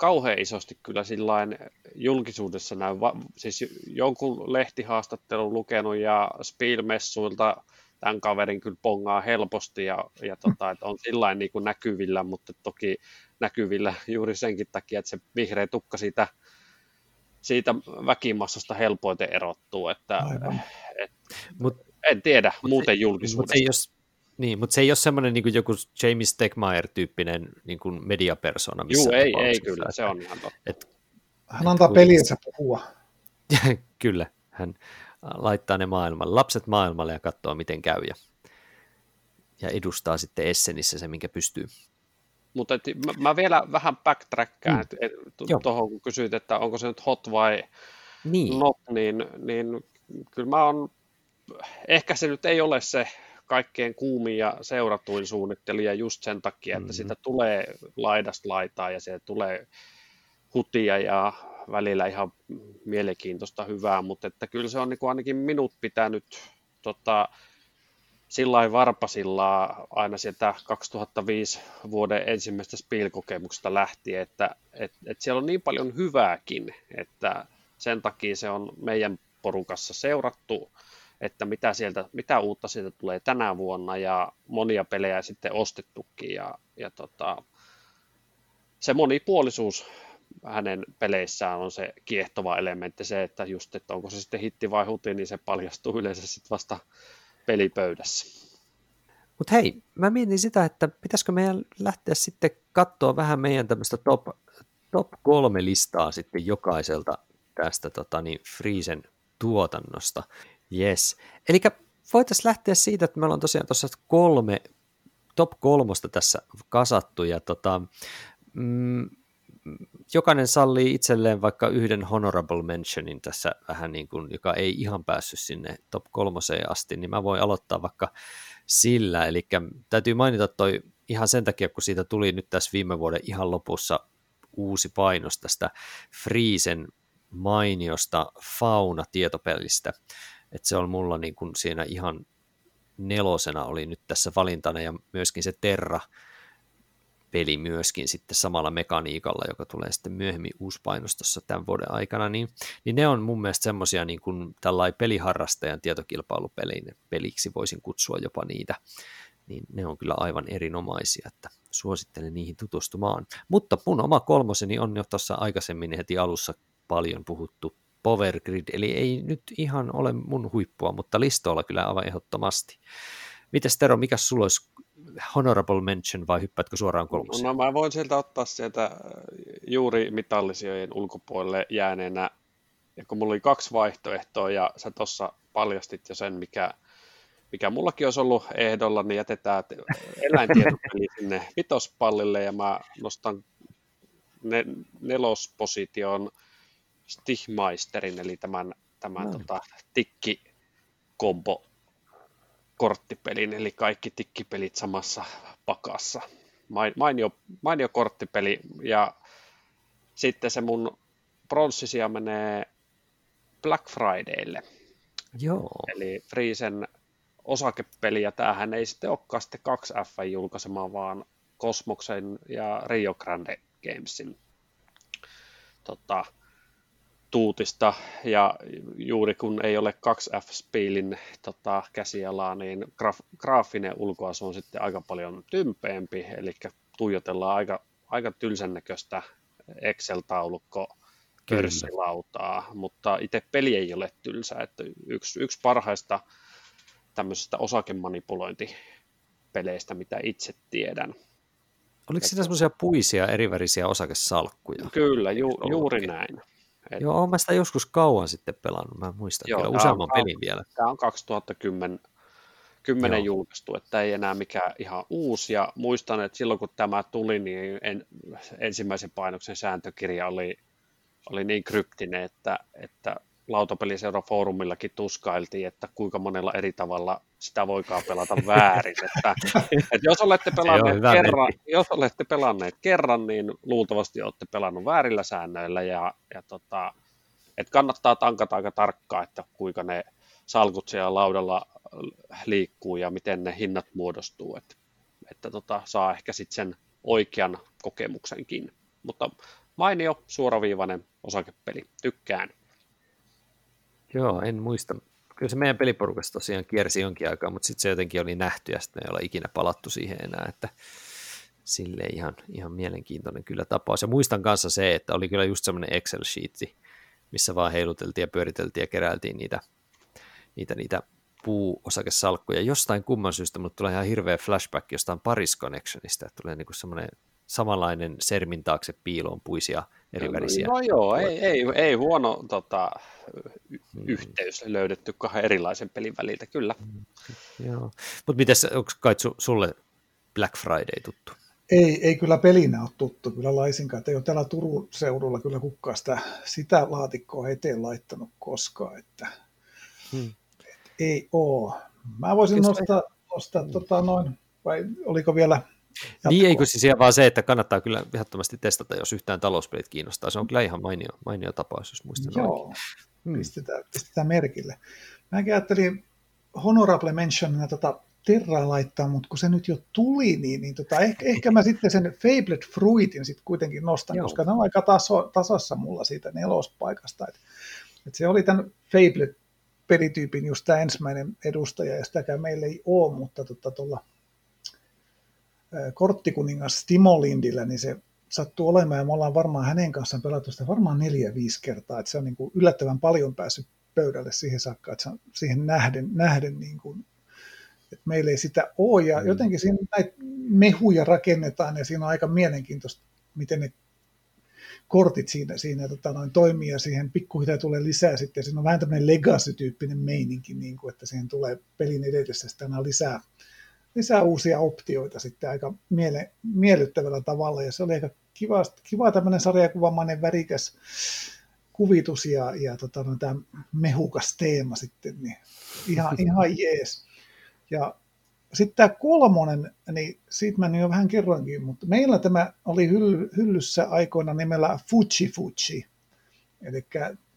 kauhean isosti kyllä sillain julkisuudessa näy, siis jonkun lehtihaastattelun lukenut ja Spielmessuilta tämän kaverin kyllä pongaa helposti ja, ja tota, että on sillä niin kuin näkyvillä, mutta toki näkyvillä juuri senkin takia, että se vihreä tukka siitä, siitä väkimassasta helpoiten erottuu, että et, Mut, en tiedä muuten julkisuudesta. Mut jos, niin, mutta se ei ole semmoinen niin joku Jamie Stegmaier-tyyppinen niin kuin mediapersona. Joo, ei, ei kyllä, se on ihan totta. Et, hän antaa et, pelinsä puhua. kyllä, hän laittaa ne maailmalle, lapset maailmalle ja katsoo, miten käy. Ja, ja edustaa sitten Essenissä se, minkä pystyy. Mutta et, mä, mä vielä vähän backtrackkaan mm. tuohon, kun kysyit, että onko se nyt hot vai niin. not, niin, niin kyllä mä on, ehkä se nyt ei ole se kaikkein kuumin ja seuratuin suunnittelija just sen takia, että mm-hmm. sitä tulee laidasta laitaa ja se tulee hutia ja välillä ihan mielenkiintoista hyvää, mutta että kyllä se on niin kuin ainakin minut pitänyt tota, sillä varpasilla aina sieltä 2005 vuoden ensimmäisestä Spiel-kokemuksesta lähtien, että et, et siellä on niin paljon hyvääkin, että sen takia se on meidän porukassa seurattu, että mitä, sieltä, mitä uutta sieltä tulee tänä vuonna ja monia pelejä sitten ostettukin ja, ja tota, se monipuolisuus hänen peleissään on se kiehtova elementti, se, että just, että onko se sitten hitti vai huti, niin se paljastuu yleensä sitten vasta pelipöydässä. Mutta hei, mä mietin sitä, että pitäisikö meidän lähteä sitten katsoa vähän meidän tämmöistä top, top kolme listaa sitten jokaiselta tästä tota, niin Friesen tuotannosta. Yes. Eli voitaisiin lähteä siitä, että meillä on tosiaan tuossa kolme, top kolmosta tässä kasattu, ja tota, mm, jokainen sallii itselleen vaikka yhden honorable mentionin tässä vähän niin kuin, joka ei ihan päässyt sinne top kolmoseen asti, niin mä voin aloittaa vaikka sillä, eli täytyy mainita toi ihan sen takia, kun siitä tuli nyt tässä viime vuoden ihan lopussa uusi painos tästä Friisen mainiosta fauna-tietopelistä, että se on mulla niin kuin siinä ihan nelosena oli nyt tässä valintana ja myöskin se Terra, peli myöskin sitten samalla mekaniikalla, joka tulee sitten myöhemmin uuspainostossa tämän vuoden aikana, niin, niin ne on mun mielestä semmoisia niin kuin tällainen peliharrastajan tietokilpailupelin peliksi voisin kutsua jopa niitä, niin ne on kyllä aivan erinomaisia, että suosittelen niihin tutustumaan. Mutta mun oma kolmoseni on jo tuossa aikaisemmin heti alussa paljon puhuttu Power Grid, eli ei nyt ihan ole mun huippua, mutta listoilla kyllä aivan ehdottomasti. Mites Tero, mikä sulla olisi honorable mention vai hyppäätkö suoraan kolmoseen? No mä voin sieltä ottaa sieltä äh, juuri mitallisijojen ulkopuolelle jääneenä, ja kun mulla oli kaksi vaihtoehtoa ja sä tuossa paljastit jo sen, mikä, mikä mullakin olisi ollut ehdolla, niin jätetään eläintietopeli sinne vitospallille ja mä nostan ne, nelosposition Stigmeisterin, eli tämän, tämän no. tota, tikkikombo korttipelin, eli kaikki tikkipelit samassa pakassa. Mainio, mainio korttipeli, ja sitten se mun pronssisia menee Black Fridaylle. Joo. Eli Friesen osakepeli, ja tämähän ei sitten olekaan sitten 2F julkaisema, vaan Kosmoksen ja Rio Grande Gamesin tota, tuutista ja juuri kun ei ole 2F-spiilin tota, käsialaa, niin graf, graafinen ulkoasu on sitten aika paljon tympeämpi, eli tuijotellaan aika, aika tylsän näköistä Excel-taulukko pörssilautaa, mutta itse peli ei ole tylsä, että yksi, yksi parhaista tämmöisestä osakemanipulointipeleistä, mitä itse tiedän. Oliko siinä semmoisia puisia erivärisiä osakesalkkuja? Kyllä, ju, juuri näin. Et... Joo, olen sitä joskus kauan sitten pelannut, mä muistan Joo, kyllä useamman on, pelin vielä. Tämä on 2010 10 julkaistu, että ei enää mikään ihan uusi, ja muistan, että silloin kun tämä tuli, niin en, ensimmäisen painoksen sääntökirja oli, oli niin kryptinen, että, että lautapeliseura foorumillakin tuskailtiin, että kuinka monella eri tavalla sitä voikaan pelata väärin. Että, että jos, olette pelanneet kerran, jos olette pelanneet kerran, niin luultavasti olette pelannut väärillä säännöillä ja, ja tota, että kannattaa tankata aika tarkkaan, että kuinka ne salkut siellä laudalla liikkuu ja miten ne hinnat muodostuu, että, että tota, saa ehkä sitten sen oikean kokemuksenkin. Mutta mainio, suoraviivainen osakepeli, tykkään. Joo, en muista. Kyllä se meidän peliporukassa tosiaan kiersi jonkin aikaa, mutta sitten se jotenkin oli nähty ja sitten me ei olla ikinä palattu siihen enää, että sille ihan, ihan mielenkiintoinen kyllä tapaus. Ja muistan kanssa se, että oli kyllä just semmoinen Excel-sheetti, missä vaan heiluteltiin ja pyöriteltiin ja keräiltiin niitä, niitä, niitä puuosakesalkkuja. Jostain kumman syystä mutta tulee ihan hirveä flashback jostain Paris Connectionista, että tulee niinku semmoinen samanlainen sermin taakse piiloon puisia eri värisiä. No joo, ei, ei, ei huono tota, hmm. yhteys löydetty kahden erilaisen pelin väliltä, kyllä. Hmm. Joo, mutta mitäs, onko kai sulle Black Friday tuttu? Ei, ei kyllä pelinä ole tuttu kyllä laisinkaan, että ei ole täällä Turun seudulla kyllä kukaan sitä, sitä laatikkoa eteen laittanut koskaan, että hmm. et ei oo. Mä voisin Kyllä nostaa, tuosta, tota, noin, vai oliko vielä Niin, eikö siis vaan se, että kannattaa kyllä ehdottomasti testata, jos yhtään talouspelit kiinnostaa. Se on kyllä ihan mainio, mainio tapaus, jos muistan Joo, oikein. Hmm. pistetään, pistetään merkille. Mäkin ajattelin honorable mentionina tota Terraa laittaa, mutta kun se nyt jo tuli, niin, niin tota, ehkä, ehkä mä sitten sen Fablet Fruitin sitten kuitenkin nostan, Joo. koska ne on aika taso, tasossa mulla siitä nelospaikasta. Et, et se oli tämän Fablet pelityypin just tämä ensimmäinen edustaja, ja sitäkään meillä ei ole, mutta tuolla tota, korttikuningas Timo Lindillä, niin se sattuu olemaan, ja me ollaan varmaan hänen kanssaan pelattu sitä varmaan neljä-viisi kertaa, että se on niin kuin yllättävän paljon päässyt pöydälle siihen saakka, että se on siihen nähden, nähden niin kuin, että meillä ei sitä ole, ja mm. jotenkin siinä näitä mehuja rakennetaan, ja siinä on aika mielenkiintoista, miten ne kortit siinä, siinä tota, noin toimii, ja siihen pikkuhiljaa tulee lisää sitten, siinä on vähän tämmöinen legacy-tyyppinen meininki, niin kuin, että siihen tulee pelin edetessä sitten lisää, lisää uusia optioita sitten aika miele, miellyttävällä tavalla, ja se oli aika kiva, kiva tämmöinen sarjakuvamainen värikäs kuvitus ja, ja tota, no, tämä mehukas teema sitten, niin ihan, ihan jees. Ja sitten tämä kolmonen, niin siitä mä jo vähän kerroinkin, mutta meillä tämä oli hyllyssä aikoina nimellä Fuji Fuji. Eli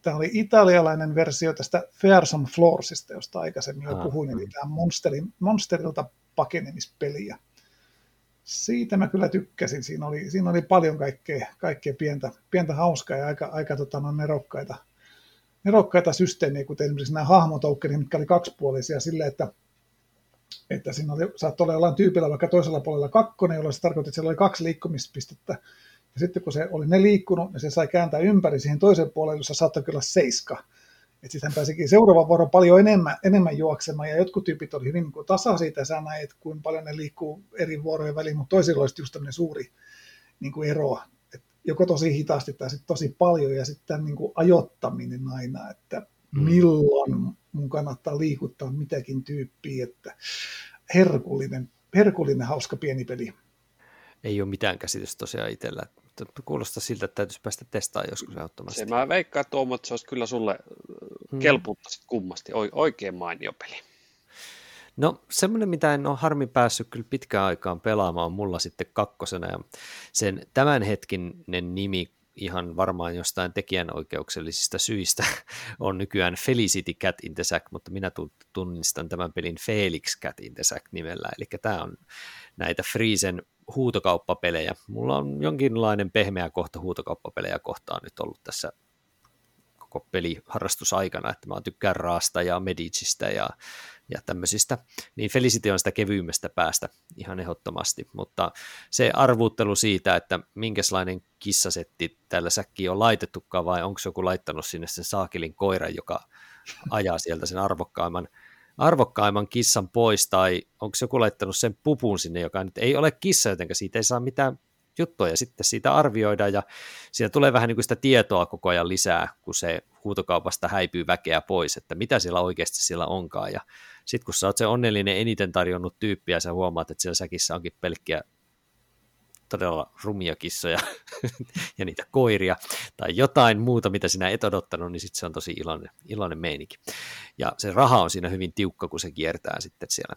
tämä oli italialainen versio tästä Fearsome Floorsista, josta aikaisemmin jo puhuin, eli tämä Monsterin, Monsterilta pakenemispeliä. Siitä mä kyllä tykkäsin. Siinä oli, siinä oli paljon kaikkea, kaikkea pientä, pientä hauskaa ja aika, aika tota, no, nerokkaita, nerokkaita systeemejä, kuten esimerkiksi nämä hahmotoukkenit, mitkä oli kaksipuolisia sille, että että siinä oli, saattoi olla jollain tyypillä vaikka toisella puolella kakkonen, jolloin se tarkoitti, että siellä oli kaksi liikkumispistettä. Ja sitten kun se oli ne liikkunut, niin se sai kääntää ympäri siihen toisen puolelle, jossa saattoi kyllä seiska. Että sitten hän pääsikin seuraavan vuoron paljon enemmän, enemmän juoksemaan, ja jotkut tyypit oli hyvin niin tasaisia, että sä näet, kuinka paljon ne liikkuu eri vuorojen väliin, mutta toisilla olisi just tämmöinen suuri niin kuin ero, että joko tosi hitaasti tai sitten tosi paljon, ja sitten niin kuin ajottaminen aina, että mm. milloin mun kannattaa liikuttaa mitäkin tyyppiä, että herkullinen, herkullinen hauska pieni peli. Ei ole mitään käsitystä tosiaan itsellä. Kuulostaa siltä, että täytyisi päästä testaamaan joskus ehdottomasti. Se mä veikkaan, Tuomo, että se olisi kyllä sulle hmm. kummasti. Oikein mainio peli. No semmoinen, mitä en ole harmi päässyt kyllä pitkään aikaan pelaamaan, on mulla sitten kakkosena. Ja sen tämänhetkinen nimi ihan varmaan jostain tekijänoikeuksellisista syistä on nykyään Felicity Cat in the Sack, mutta minä tunnistan tämän pelin Felix Cat in the Sack nimellä, eli tämä on näitä Friesen huutokauppapelejä. Mulla on jonkinlainen pehmeä kohta huutokauppapelejä kohtaan nyt ollut tässä koko peliharrastusaikana, että mä tykkään Raasta ja Medicistä ja ja tämmöisistä, niin Felicity on sitä kevyimmästä päästä ihan ehdottomasti, mutta se arvuuttelu siitä, että minkälainen kissasetti tällä säkkiin on laitettukaan vai onko joku laittanut sinne sen saakelin koiran, joka ajaa sieltä sen arvokkaimman, arvokkaimman kissan pois, tai onko joku laittanut sen pupun sinne, joka nyt ei ole kissa, joten siitä ei saa mitään juttua. Ja sitten siitä arvioidaan ja siitä tulee vähän niin kuin sitä tietoa koko ajan lisää, kun se huutokaupasta häipyy väkeä pois, että mitä siellä oikeasti siellä onkaan. Ja sitten kun sä oot se onnellinen eniten tarjonnut tyyppi ja sä huomaat, että siellä säkissä onkin pelkkiä todella rumia kissoja ja niitä koiria tai jotain muuta, mitä sinä et odottanut, niin sitten se on tosi iloinen, iloinen meininki. Ja se raha on siinä hyvin tiukka, kun se kiertää sitten siellä.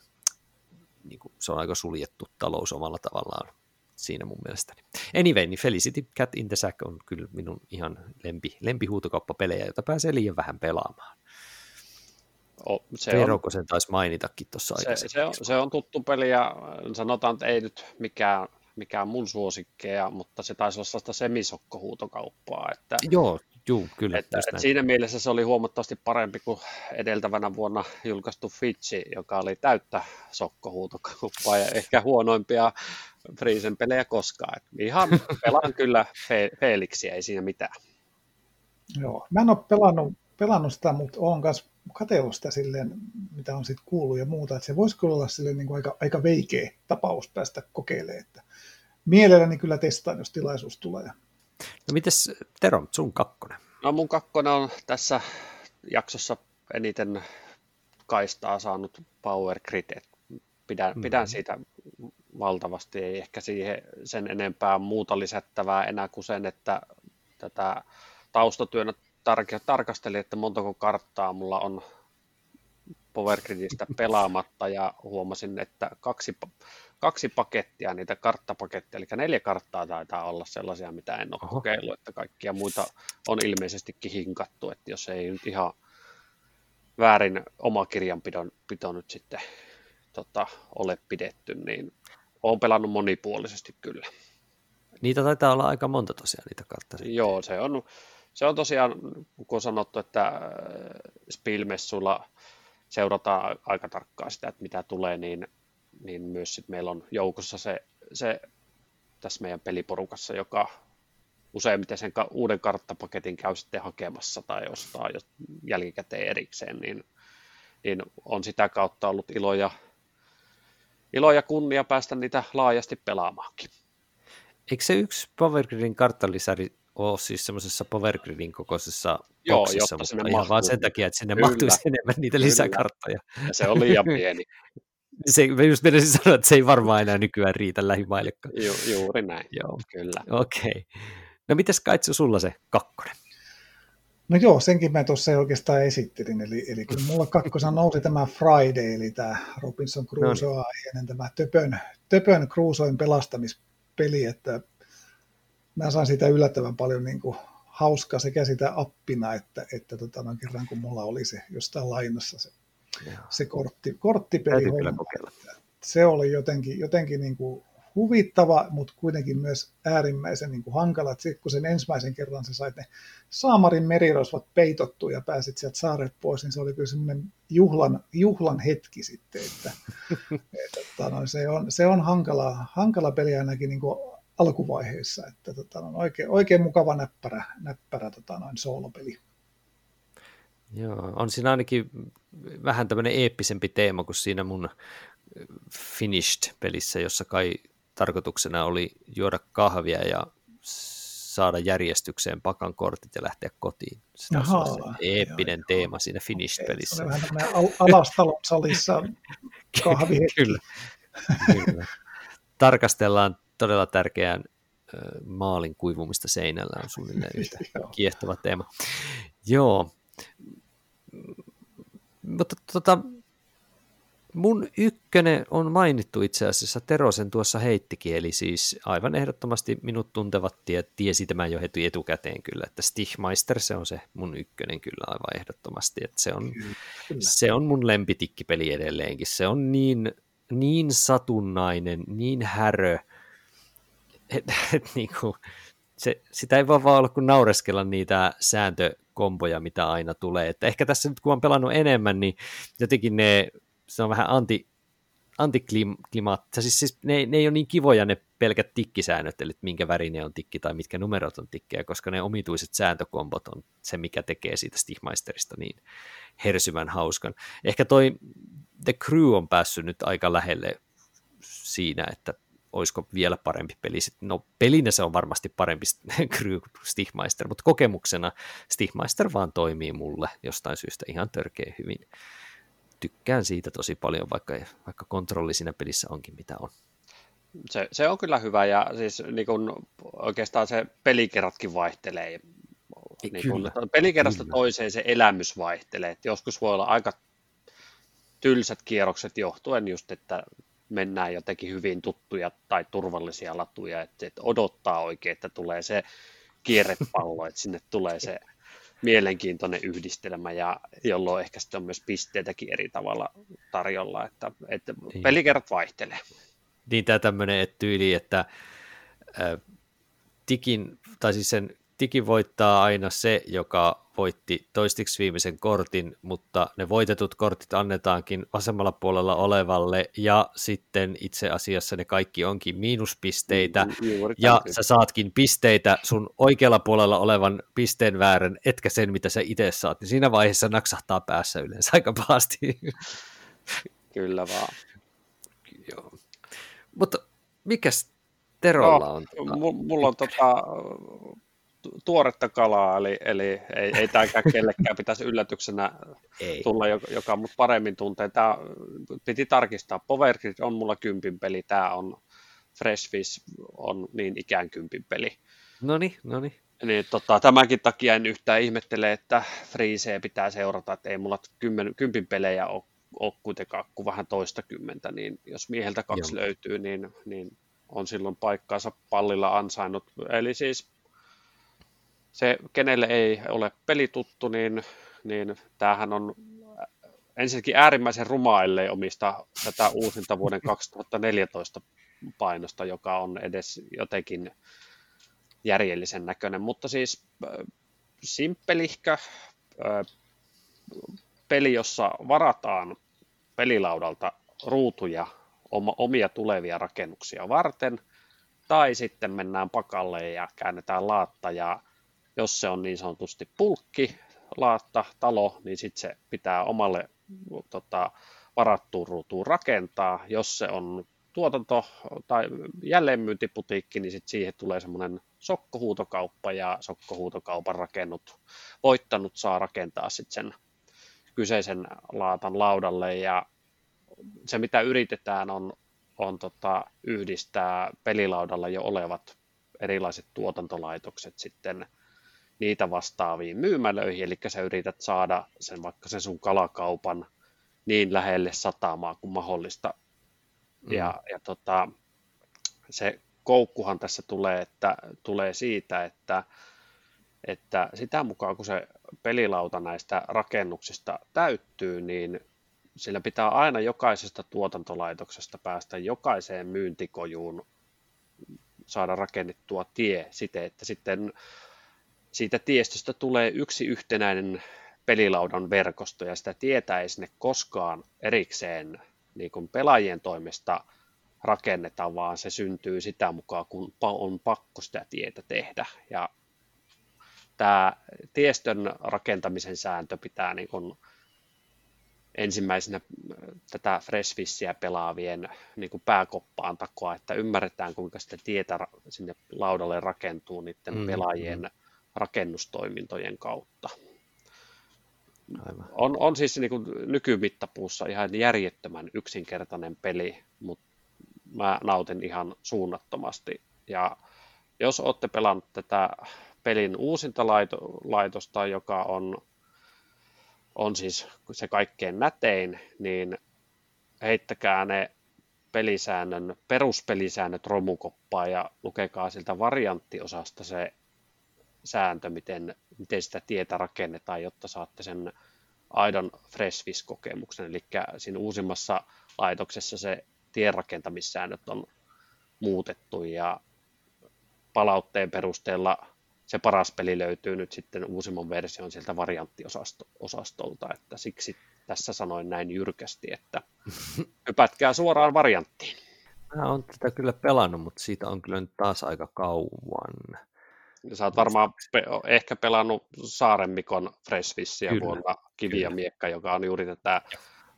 Niin kuin se on aika suljettu talous omalla tavallaan siinä mun mielestäni. Anyway, niin Felicity Cat in the Sack on kyllä minun ihan lempi, lempihuutokauppapelejä, jota pääsee liian vähän pelaamaan. O, se Veroko sen taisi mainitakin tuossa se, se, on, se on tuttu peli ja sanotaan, että ei nyt mikään, mikään mun suosikkeja, mutta se taisi olla sellaista semisokkohuutokauppaa. Että, Joo, juu, kyllä. Että, että siinä mielessä se oli huomattavasti parempi kuin edeltävänä vuonna julkaistu Fitchi, joka oli täyttä sokkohuutokauppaa ja ehkä huonoimpia Friisen pelejä koskaan. Että ihan pelaan kyllä Fe- Felixia, ei siinä mitään. Joo, mä en ole pelannut, pelannut sitä, mutta olen myös katsellut sitä silleen, mitä on sitten kuullut ja muuta, että se voisi kyllä olla silleen niin kuin aika, aika veikeä tapaus päästä kokeilemaan, että mielelläni kyllä testaan, jos tilaisuus tulee. No mites Tero, sun kakkonen? No mun kakkonen on tässä jaksossa eniten kaistaa saanut Power Grid. Pidän, mm. pidän siitä valtavasti, ei ehkä siihen sen enempää muuta lisättävää enää kuin sen, että tätä taustatyönä tar- tarkastelin, että montako karttaa mulla on Powergridistä pelaamatta ja huomasin, että kaksi, kaksi pakettia, niitä karttapaketteja, eli neljä karttaa taitaa olla sellaisia, mitä en ole Oho. kokeillut, että kaikkia muita on ilmeisestikin hinkattu, että jos ei nyt ihan väärin oma kirjanpidon pito nyt sitten tota, ole pidetty, niin olen pelannut monipuolisesti kyllä. Niitä taitaa olla aika monta tosiaan, niitä karttoja. Joo, se on, se on tosiaan, kun on sanottu, että äh, Spielmessulla seurataan aika tarkkaan sitä, että mitä tulee, niin, niin myös sit meillä on joukossa se, se tässä meidän peliporukassa, joka useimmiten sen uuden karttapaketin käy sitten hakemassa tai ostaa jälkikäteen erikseen, niin, niin on sitä kautta ollut ilo ja, ilo ja kunnia päästä niitä laajasti pelaamaankin. Eikö se yksi Power Gridin karttalisäri ole siis semmoisessa Power Gridin kokoisessa Joo, boksissa, jotta sinne ihan vaan sen takia, että sinne Kyllä. mahtuisi enemmän niitä Kyllä. lisäkarttoja. Ja se on liian pieni. se, mä just menisin sanoa, että se ei varmaan enää nykyään riitä lähimaillekaan. Ju, juuri näin, Joo. kyllä. Okei. Okay. No mites Kaitsu sulla se kakkonen? No joo, senkin mä tuossa oikeastaan esittelin, eli, eli kun mulla kakkosan nousi tämä Friday, eli tämä Robinson Crusoe no niin. tämä töpön, töpön Crusoen pelastamispeli, että mä sain siitä yllättävän paljon niin kuin hauskaa sekä sitä appina, että, että tota, kerran kun mulla oli se jostain lainassa se, se kortti, korttipeli. Se oli jotenkin, jotenkin niin kuin huvittava, mutta kuitenkin myös äärimmäisen niin kuin hankala. Sitten kun sen ensimmäisen kerran sä sait ne Saamarin merirosvat peitottu ja pääsit sieltä saaret pois, niin se oli kyllä semmoinen juhlan, juhlan hetki sitten. Että, että, että no, se, on, se on hankala, hankala peli ainakin niin kuin alkuvaiheessa, että tota, no, oikein, oikein mukava näppärä, näppärä tota, noin soolopeli. Joo, on siinä ainakin vähän tämmöinen eeppisempi teema kuin siinä mun Finished-pelissä, jossa kai tarkoituksena oli juoda kahvia ja saada järjestykseen pakan kortit ja lähteä kotiin. Se on eeppinen joo, teema joo. siinä Finished-pelissä. Se on vähän tämmöinen alastalon salissa kahvi. kyllä, kyllä. Tarkastellaan todella tärkeään maalin kuivumista seinällä on suunnilleen yhtä kiehtova teema. Joo, mutta tota, mun ykkönen on mainittu itse asiassa, Tero sen tuossa heittikin, eli siis aivan ehdottomasti minut tuntevat tie, tiesi tämän jo heti etukäteen kyllä, että Stichmeister se on se mun ykkönen kyllä aivan ehdottomasti, että se on, kyllä. se on mun lempitikkipeli edelleenkin, se on niin, niin satunnainen, niin härö, et, et, niin kuin, se, sitä ei voi vaan olla kuin naureskella niitä sääntökomboja, mitä aina tulee. Että ehkä tässä nyt kun on pelannut enemmän, niin jotenkin ne, se on vähän anti, antiklimaat, siis, siis ne, ne ei ole niin kivoja ne pelkät tikkisäännöt, eli minkä värinen on tikki tai mitkä numerot on tikkejä, koska ne omituiset sääntökombot on se, mikä tekee siitä Stigmeisterista niin hersymän hauskan. Ehkä toi The Crew on päässyt nyt aika lähelle siinä, että olisiko vielä parempi peli. No pelinä se on varmasti parempi Stigmeister, mutta kokemuksena Stigmeister vaan toimii mulle jostain syystä ihan törkeä hyvin. Tykkään siitä tosi paljon, vaikka, vaikka kontrolli siinä pelissä onkin mitä on. Se, se on kyllä hyvä ja siis niin kun, oikeastaan se pelikerratkin vaihtelee. Niin kun, pelikerrasta kyllä. toiseen se elämys vaihtelee. Et joskus voi olla aika tylsät kierrokset johtuen just, että mennään jotenkin hyvin tuttuja tai turvallisia latuja, että, että odottaa oikein, että tulee se kierrepallo, että sinne tulee se mielenkiintoinen yhdistelmä, ja jolloin ehkä sitten on myös pisteitäkin eri tavalla tarjolla, että, että niin. pelikerrat vaihtelee. Niin tämä tämmöinen tyyli, että äh, tikin, tai siis sen tiki voittaa aina se, joka voitti toistiksi viimeisen kortin, mutta ne voitetut kortit annetaankin vasemmalla puolella olevalle, ja sitten itse asiassa ne kaikki onkin miinuspisteitä, ja sä saatkin pisteitä sun oikealla puolella olevan pisteen väärän, etkä sen, mitä sä itse saat, niin siinä vaiheessa naksahtaa päässä yleensä aika pahasti. Kyllä vaan. Joo. Mutta mikäs Terolla no, on? Tota... Mulla on tota, tuoretta kalaa, eli, eli ei, ei tämäkään kellekään pitäisi yllätyksenä ei. tulla, joka, joka mut paremmin tuntee. Tämä piti tarkistaa. Power Grid on mulla kympin peli, tämä on Fresh Fish on niin ikään kympin peli. No niin, no niin. Niin, tota, tämänkin takia en yhtään ihmettele, että Freeseen pitää seurata, että ei mulla kymmen, kympin pelejä ole ole kuitenkaan kuin vähän toista kymmentä, niin jos mieheltä kaksi Joo. löytyy, niin, niin on silloin paikkaansa pallilla ansainnut. Eli siis se, kenelle ei ole pelituttu, niin, niin tämähän on ensinnäkin äärimmäisen ruma, ellei omista tätä uusinta vuoden 2014 painosta, joka on edes jotenkin järjellisen näköinen, mutta siis äh, simppelihkä äh, peli, jossa varataan pelilaudalta ruutuja omia tulevia rakennuksia varten, tai sitten mennään pakalle ja käännetään laatta, ja jos se on niin sanotusti pulkki, laatta, talo, niin sitten se pitää omalle tota, varattuun ruutuun rakentaa. Jos se on tuotanto- tai jälleenmyyntiputiikki, niin sitten siihen tulee semmoinen sokkohuutokauppa ja sokkohuutokaupan rakennut, voittanut saa rakentaa sitten sen kyseisen laatan laudalle ja se mitä yritetään on, on tota, yhdistää pelilaudalla jo olevat erilaiset tuotantolaitokset sitten niitä vastaaviin myymälöihin, eli sä yrität saada sen vaikka sen sun kalakaupan niin lähelle satamaa kuin mahdollista. Mm. Ja, ja tota, se koukkuhan tässä tulee, että, tulee siitä, että, että sitä mukaan kun se pelilauta näistä rakennuksista täyttyy, niin sillä pitää aina jokaisesta tuotantolaitoksesta päästä jokaiseen myyntikojuun saada rakennettua tie siten, että sitten siitä tiestöstä tulee yksi yhtenäinen pelilaudan verkosto ja sitä tietä ei sinne koskaan erikseen niin kuin pelaajien toimesta rakenneta, vaan se syntyy sitä mukaan, kun on pakko sitä tietä tehdä. Ja tämä tiestön rakentamisen sääntö pitää niin kuin ensimmäisenä tätä Freshfishia pelaavien niin kuin pääkoppaan takoa, että ymmärretään kuinka sitä tietä sinne laudalle rakentuu niiden mm, pelaajien mm rakennustoimintojen kautta. Aivan. On, on siis niin kuin nykymittapuussa ihan järjettömän yksinkertainen peli, mutta mä nautin ihan suunnattomasti. Ja jos olette pelannut tätä pelin uusinta laitosta, joka on, on siis se kaikkein nätein, niin heittäkää ne pelisäännön, peruspelisäännöt romukoppaa ja lukekaa siltä varianttiosasta se sääntö, miten, miten sitä tietä rakennetaan, jotta saatte sen aidon Freshfish-kokemuksen. Eli siinä uusimmassa laitoksessa se tienrakentamissäännöt on muutettu ja palautteen perusteella se paras peli löytyy nyt sitten uusimman version sieltä varianttiosastolta, että siksi tässä sanoin näin jyrkästi, että hypätkää suoraan varianttiin. Mä oon tätä kyllä pelannut, mutta siitä on kyllä nyt taas aika kauan. Sä oot varmaan pe- ehkä pelannut Saaremmikon Freshfishia vuonna Kivi ja Miekka, joka on juuri tätä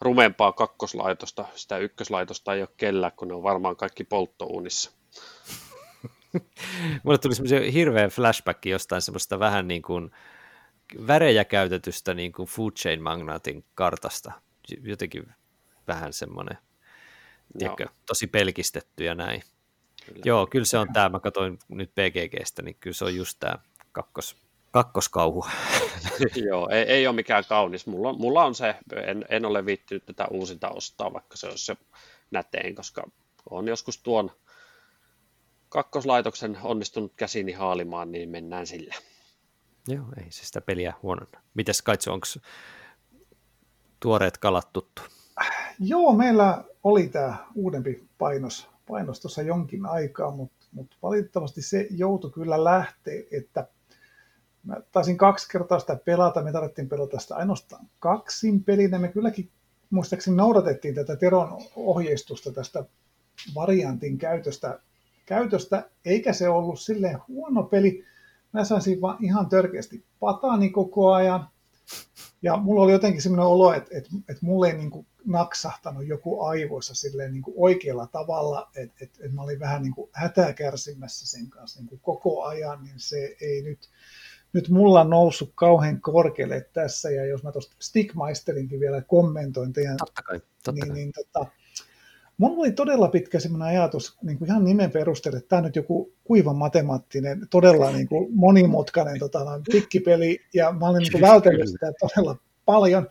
rumempaa kakkoslaitosta. Sitä ykköslaitosta ei ole kellään, kun ne on varmaan kaikki polttouunissa. Mulle tuli semmoisia hirveä flashback jostain semmoista vähän niin kuin värejä käytetystä niin kuin food chain magnatin kartasta. Jotenkin vähän semmoinen, tiedätkö, tosi pelkistetty ja näin. Kyllä. Joo, kyllä se on tämä. Mä katsoin nyt PGGstä, niin kyllä se on just tämä kakkos, kakkoskauhu. Joo, ei, ei ole mikään kaunis. Mulla, mulla on se, en, en ole viittynyt tätä uusinta ostaa, vaikka se olisi se näteen, koska on joskus tuon kakkoslaitoksen onnistunut käsini haalimaan, niin mennään sillä. Joo, ei se sitä peliä huonona. Mites Kaitsu, onko tuoreet kalat tuttu? Joo, meillä oli tämä uudempi painos painostossa jonkin aikaa, mutta, mutta valitettavasti se joutui kyllä lähteä, että mä taisin kaksi kertaa sitä pelata, me tarvittiin pelata sitä ainoastaan kaksin pelinä, me kylläkin muistaakseni noudatettiin tätä Teron ohjeistusta tästä variantin käytöstä, käytöstä, eikä se ollut silleen huono peli. Mä saisin vaan ihan törkeästi patani koko ajan. Ja mulla oli jotenkin semmoinen olo, että, että, että mulle ei niin kuin naksahtanut joku aivoissa silleen niin kuin oikealla tavalla, että, että, että mä olin vähän niin kuin hätää kärsimässä sen kanssa niin kuin koko ajan, niin se ei nyt, nyt mulla noussut kauhean korkealle tässä, ja jos mä tuosta Stickmeisterinkin vielä kommentoin teidän, totta kai, totta niin, niin tota, Mulla oli todella pitkä semmoinen ajatus niin kuin ihan nimen perusteella, että tämä on nyt joku kuivan matemaattinen, todella niin kuin monimutkainen tota, pikkipeli, ja mä olin niin kuin vältellyt sitä todella paljon.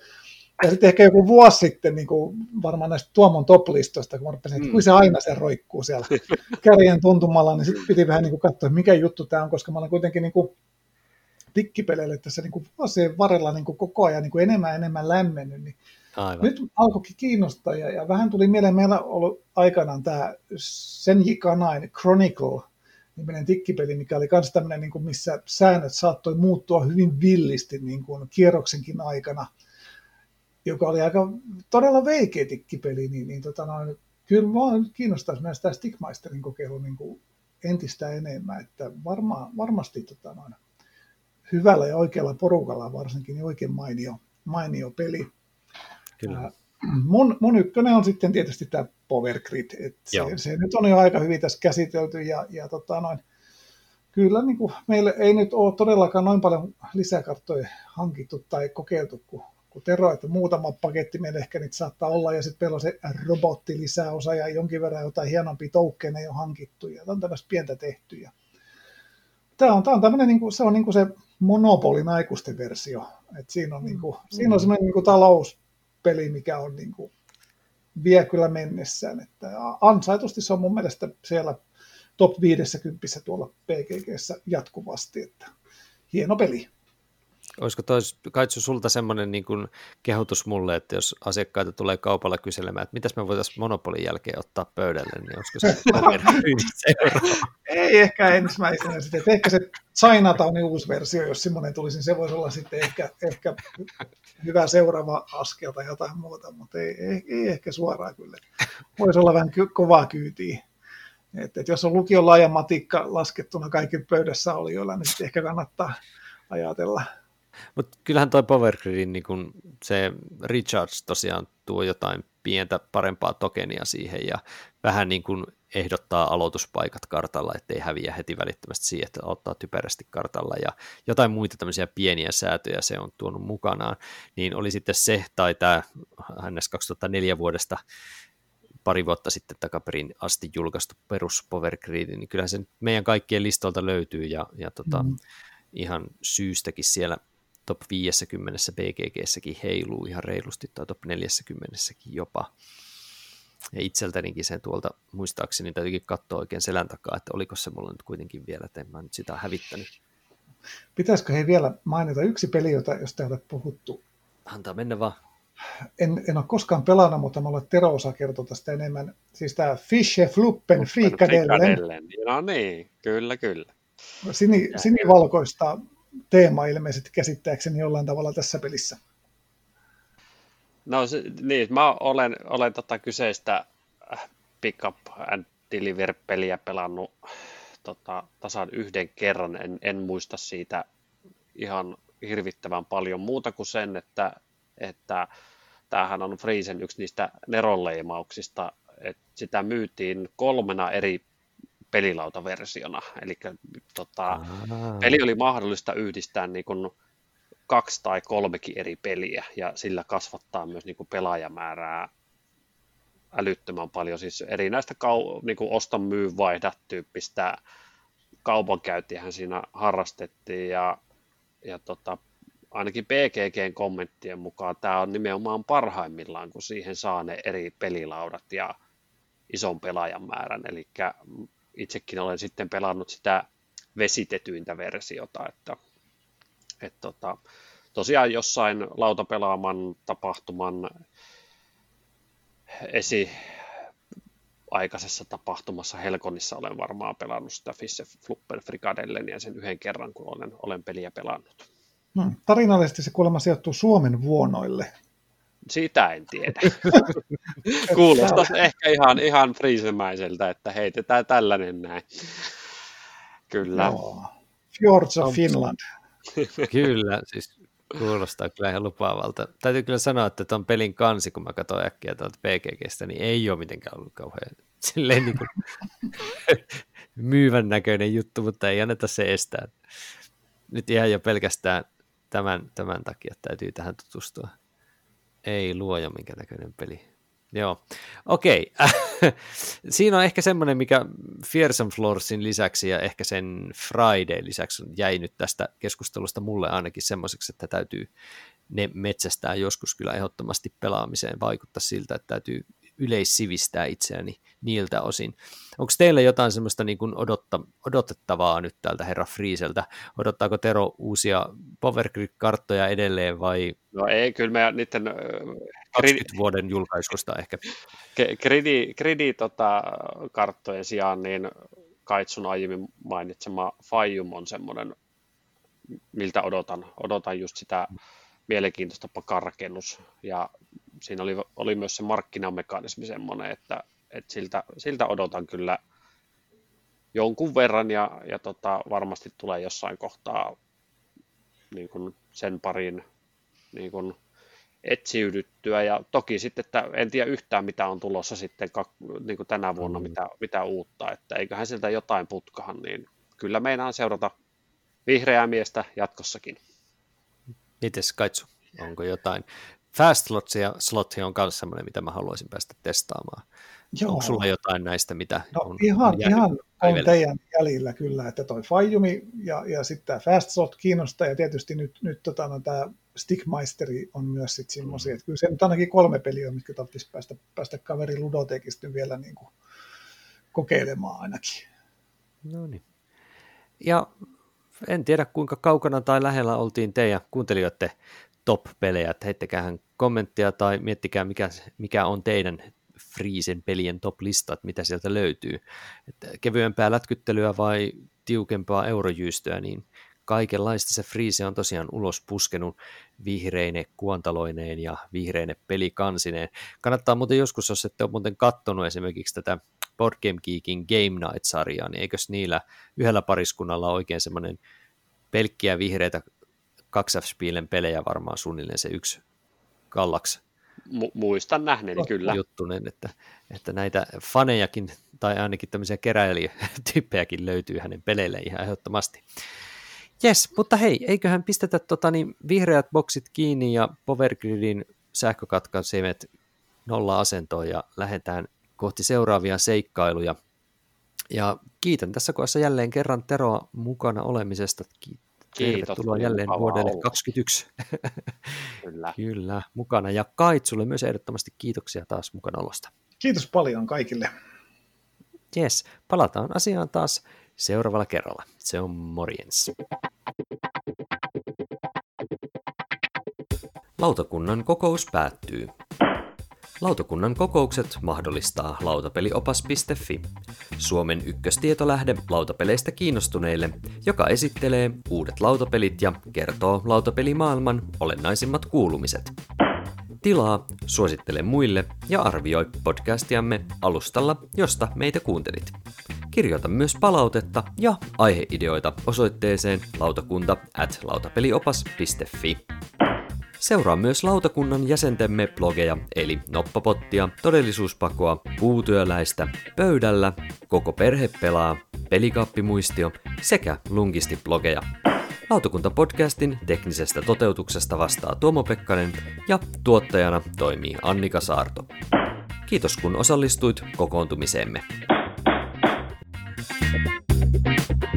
Ja sitten ehkä joku vuosi sitten, niin kuin varmaan näistä Tuomon top-listoista, kun mä rupesin, että mm. se aina se roikkuu siellä kärjen tuntumalla, niin sitten piti vähän niin kuin katsoa, mikä juttu tämä on, koska mä olen kuitenkin niin kuin tikkipeleille tässä niin kuin vuosien varrella niin kuin koko ajan niin kuin enemmän ja enemmän lämmennyt, niin Aivan. nyt alkoikin kiinnostaa ja, ja vähän tuli mieleen, meillä on ollut aikanaan tämä Senji Kanain Chronicle, niminen tikkipeli, mikä oli myös tämmöinen, niin missä säännöt saattoi muuttua hyvin villisti niin kuin kierroksenkin aikana, joka oli aika todella veikeä tikkipeli, niin, niin tota noin, kyllä minua kiinnostaisi myös tämä Stickmeisterin kokeilu niin kuin entistä enemmän, että varma, varmasti tota noin, hyvällä ja oikealla porukalla varsinkin niin oikein mainio, mainio peli. Kyllä. Mun, mun ykkönen on sitten tietysti tämä Power Grid. Et se, se, nyt on jo aika hyvin tässä käsitelty ja, ja tota noin, kyllä niin kuin, meillä ei nyt ole todellakaan noin paljon lisäkarttoja hankittu tai kokeiltu kuin, kuin Tero, että muutama paketti meillä ehkä niitä saattaa olla ja sitten meillä on se robotti lisäosa ja jonkin verran jotain hienompia toukkeja jo hankittu ja on tämmöistä pientä tehty. Ja tämä on, tämä on tämmöinen, niin kuin, se on niin kuin se Monopolin aikuisten versio. Et siinä on, niin kuin, mm. siinä on semmoinen niin kuin talouspeli, mikä on niin kuin, vie kyllä mennessään. Että ansaitusti se on mun mielestä siellä top 50 tuolla PGGssä jatkuvasti, että hieno peli. Olisiko tois, Kaitsu sulta semmoinen niin kuin kehotus mulle, että jos asiakkaita tulee kaupalla kyselemään, että mitäs me voitaisiin monopolin jälkeen ottaa pöydälle, niin olisiko se Ei ehkä ensimmäisenä sitten, että ehkä se Chinatownin uusi versio, jos semmoinen tulisi, niin se voisi olla sitten ehkä, ehkä hyvä seuraava askel tai jotain muuta, mutta ei, ei, ei ehkä suoraan kyllä. Voisi olla vähän ky- kovaa kyytiä. Että, että jos on lukion laaja matikka laskettuna kaikki pöydässä olijoilla, niin sitten ehkä kannattaa ajatella mutta kyllähän toi Power Gridin niin kun se Recharge tosiaan tuo jotain pientä parempaa tokenia siihen ja vähän niin kuin ehdottaa aloituspaikat kartalla, ettei häviä heti välittömästi siihen, että ottaa typerästi kartalla ja jotain muita tämmöisiä pieniä säätöjä se on tuonut mukanaan, niin oli sitten se tai tämä NS 2004 vuodesta pari vuotta sitten takaperin asti julkaistu perus Power Grid, niin kyllähän se meidän kaikkien listolta löytyy ja, ja tota, mm. ihan syystäkin siellä top 50 BGGssäkin heiluu ihan reilusti tai top 40 jopa. Ja itseltänikin sen tuolta muistaakseni täytyykin katsoa oikein selän takaa, että oliko se mulla nyt kuitenkin vielä, että en mä nyt sitä hävittänyt. Pitäisikö he vielä mainita yksi peli, jota, josta ei ole puhuttu? Antaa mennä vaan. En, en ole koskaan pelannut, mutta mulla Tero osaa kertoa tästä enemmän. Siis tämä Fische Fluppen Frikadellen. No niin, kyllä, kyllä. Sini, sinivalkoista teema ilmeisesti käsittääkseni jollain tavalla tässä pelissä. No niin, mä olen, olen tota kyseistä äh, Pick Up and Deliver-peliä pelannut tota, tasan yhden kerran. En, en muista siitä ihan hirvittävän paljon muuta kuin sen, että, että tämähän on Friesen yksi niistä neronleimauksista, että sitä myytiin kolmena eri pelilautaversiona. Eli tota, peli oli mahdollista yhdistää niin kuin kaksi tai kolmekin eri peliä ja sillä kasvattaa myös niin kuin pelaajamäärää älyttömän paljon. Siis erinäistä kau- niin kuin osta, myy, vaihda tyyppistä kaupankäyntiähän siinä harrastettiin ja, ja tota, ainakin PGGn kommenttien mukaan tämä on nimenomaan parhaimmillaan, kun siihen saa ne eri pelilaudat ja ison pelaajan määrän. Eli itsekin olen sitten pelannut sitä vesitetyintä versiota, että, että tota, tosiaan jossain lautapelaaman tapahtuman esi aikaisessa tapahtumassa Helkonissa olen varmaan pelannut sitä Fisse Flupper Frikadellen ja sen yhden kerran, kun olen, olen peliä pelannut. Hmm. Tarinallisesti se kuulemma sijoittuu Suomen vuonoille. Sitä en tiedä. Kuulostaa ehkä ihan, ihan friisemäiseltä, että heitetään tällainen näin. Kyllä. Joo. Fjords of Finland. kyllä, siis kuulostaa kyllä ihan lupaavalta. Täytyy kyllä sanoa, että tuon pelin kansi, kun mä katsoin äkkiä tuolta PGGstä, niin ei ole mitenkään ollut kauhean silleen niin kuin myyvän näköinen juttu, mutta ei anneta se estää. Nyt ihan jo pelkästään tämän, tämän takia täytyy tähän tutustua. Ei luoja minkä näköinen peli. Joo, okei. Okay. Siinä on ehkä semmoinen, mikä Fearsome Floorsin lisäksi ja ehkä sen Friday lisäksi jäi nyt tästä keskustelusta mulle ainakin semmoiseksi, että täytyy ne metsästää joskus kyllä ehdottomasti pelaamiseen. Vaikuttaa siltä, että täytyy yleissivistää itseäni niiltä osin. Onko teillä jotain semmoista niin kuin odotta, odotettavaa nyt täältä herra Friiseltä? Odottaako Tero uusia Power karttoja edelleen vai? No ei, kyllä me niiden... 20 vuoden julkaisusta ehkä. Gridi, gridi tota, karttojen sijaan, niin Kaitsun aiemmin mainitsema Fajum on semmoinen, miltä odotan. Odotan just sitä mielenkiintoista pakarakennus. Ja siinä oli, oli myös se markkinamekanismi semmoinen, että, että siltä, siltä odotan kyllä jonkun verran ja, ja tota, varmasti tulee jossain kohtaa niin kuin sen parin niin kuin etsiydyttyä ja toki sitten, että en tiedä yhtään mitä on tulossa sitten niin kuin tänä vuonna, mm. mitä, mitä uutta, että eiköhän sieltä jotain putkahan, niin kyllä meinaan seurata vihreää miestä jatkossakin. Mites Kaitsu, onko jotain? Fast slotsia, slotia on myös sellainen, mitä mä haluaisin päästä testaamaan. Joo. Onko sulla jotain näistä, mitä no, on ihan, ihan on teidän jäljillä kyllä, että toi Fajumi ja, ja sitten tämä Fast Slot kiinnostaa ja tietysti nyt, nyt tota, no, tämä Stickmeisteri on myös sitten semmoisia, mm. että kyllä se nyt ainakin kolme peliä on, mitkä tarvitsisi päästä, päästä kaveri Ludotekista vielä niin kuin kokeilemaan ainakin. No niin. Ja en tiedä kuinka kaukana tai lähellä oltiin teidän kuuntelijoiden top-pelejä, heittäkäähän kommenttia tai miettikää mikä, mikä on teidän Friisen pelien top-lista, että mitä sieltä löytyy. Että kevyempää lätkyttelyä vai tiukempaa eurojyystöä, niin kaikenlaista se Friise on tosiaan ulos puskenut vihreine kuontaloineen ja vihreine pelikansineen. Kannattaa muuten joskus, jos ette ole muuten kattonut esimerkiksi tätä Board Game Geekin Game Night-sarjaa, niin eikös niillä yhdellä pariskunnalla oikein semmoinen pelkkiä vihreitä 2 f pelejä varmaan suunnilleen se yksi Kallax Mu- muistan nähneeni kyllä. Juttunen, että, että näitä fanejakin tai ainakin tämmöisiä keräilijätyyppejäkin löytyy hänen peleille ihan ehdottomasti. Jes, mutta hei, eiköhän pistetä tota, niin, vihreät boksit kiinni ja Powergridin sähkökatkaisemet nolla asentoon ja lähdetään kohti seuraavia seikkailuja. Ja kiitän tässä kohdassa jälleen kerran Teroa mukana olemisesta. Kiitos. Tervetuloa jälleen vuodelle olla. 2021. Kyllä. Kyllä, mukana. Ja Kaitsulle myös ehdottomasti kiitoksia taas mukanaolosta. Kiitos paljon kaikille. Yes, palataan asiaan taas seuraavalla kerralla. Se on morjens. Lautakunnan kokous päättyy. Lautakunnan kokoukset mahdollistaa lautapeliopas.fi, Suomen ykköstietolähde lautapeleistä kiinnostuneille, joka esittelee uudet lautapelit ja kertoo lautapelimaailman olennaisimmat kuulumiset. Tilaa, suosittele muille ja arvioi podcastiamme alustalla, josta meitä kuuntelit. Kirjoita myös palautetta ja aiheideoita osoitteeseen lautakunta at lautapeliopas.fi. Seuraa myös lautakunnan jäsentemme blogeja, eli Noppapottia, Todellisuuspakoa, Puutyöläistä, Pöydällä, Koko perhe pelaa, Pelikaappimuistio sekä Lungisti-blogeja. Lautakunta-podcastin teknisestä toteutuksesta vastaa Tuomo Pekkanen ja tuottajana toimii Annika Saarto. Kiitos kun osallistuit kokoontumiseemme. thank you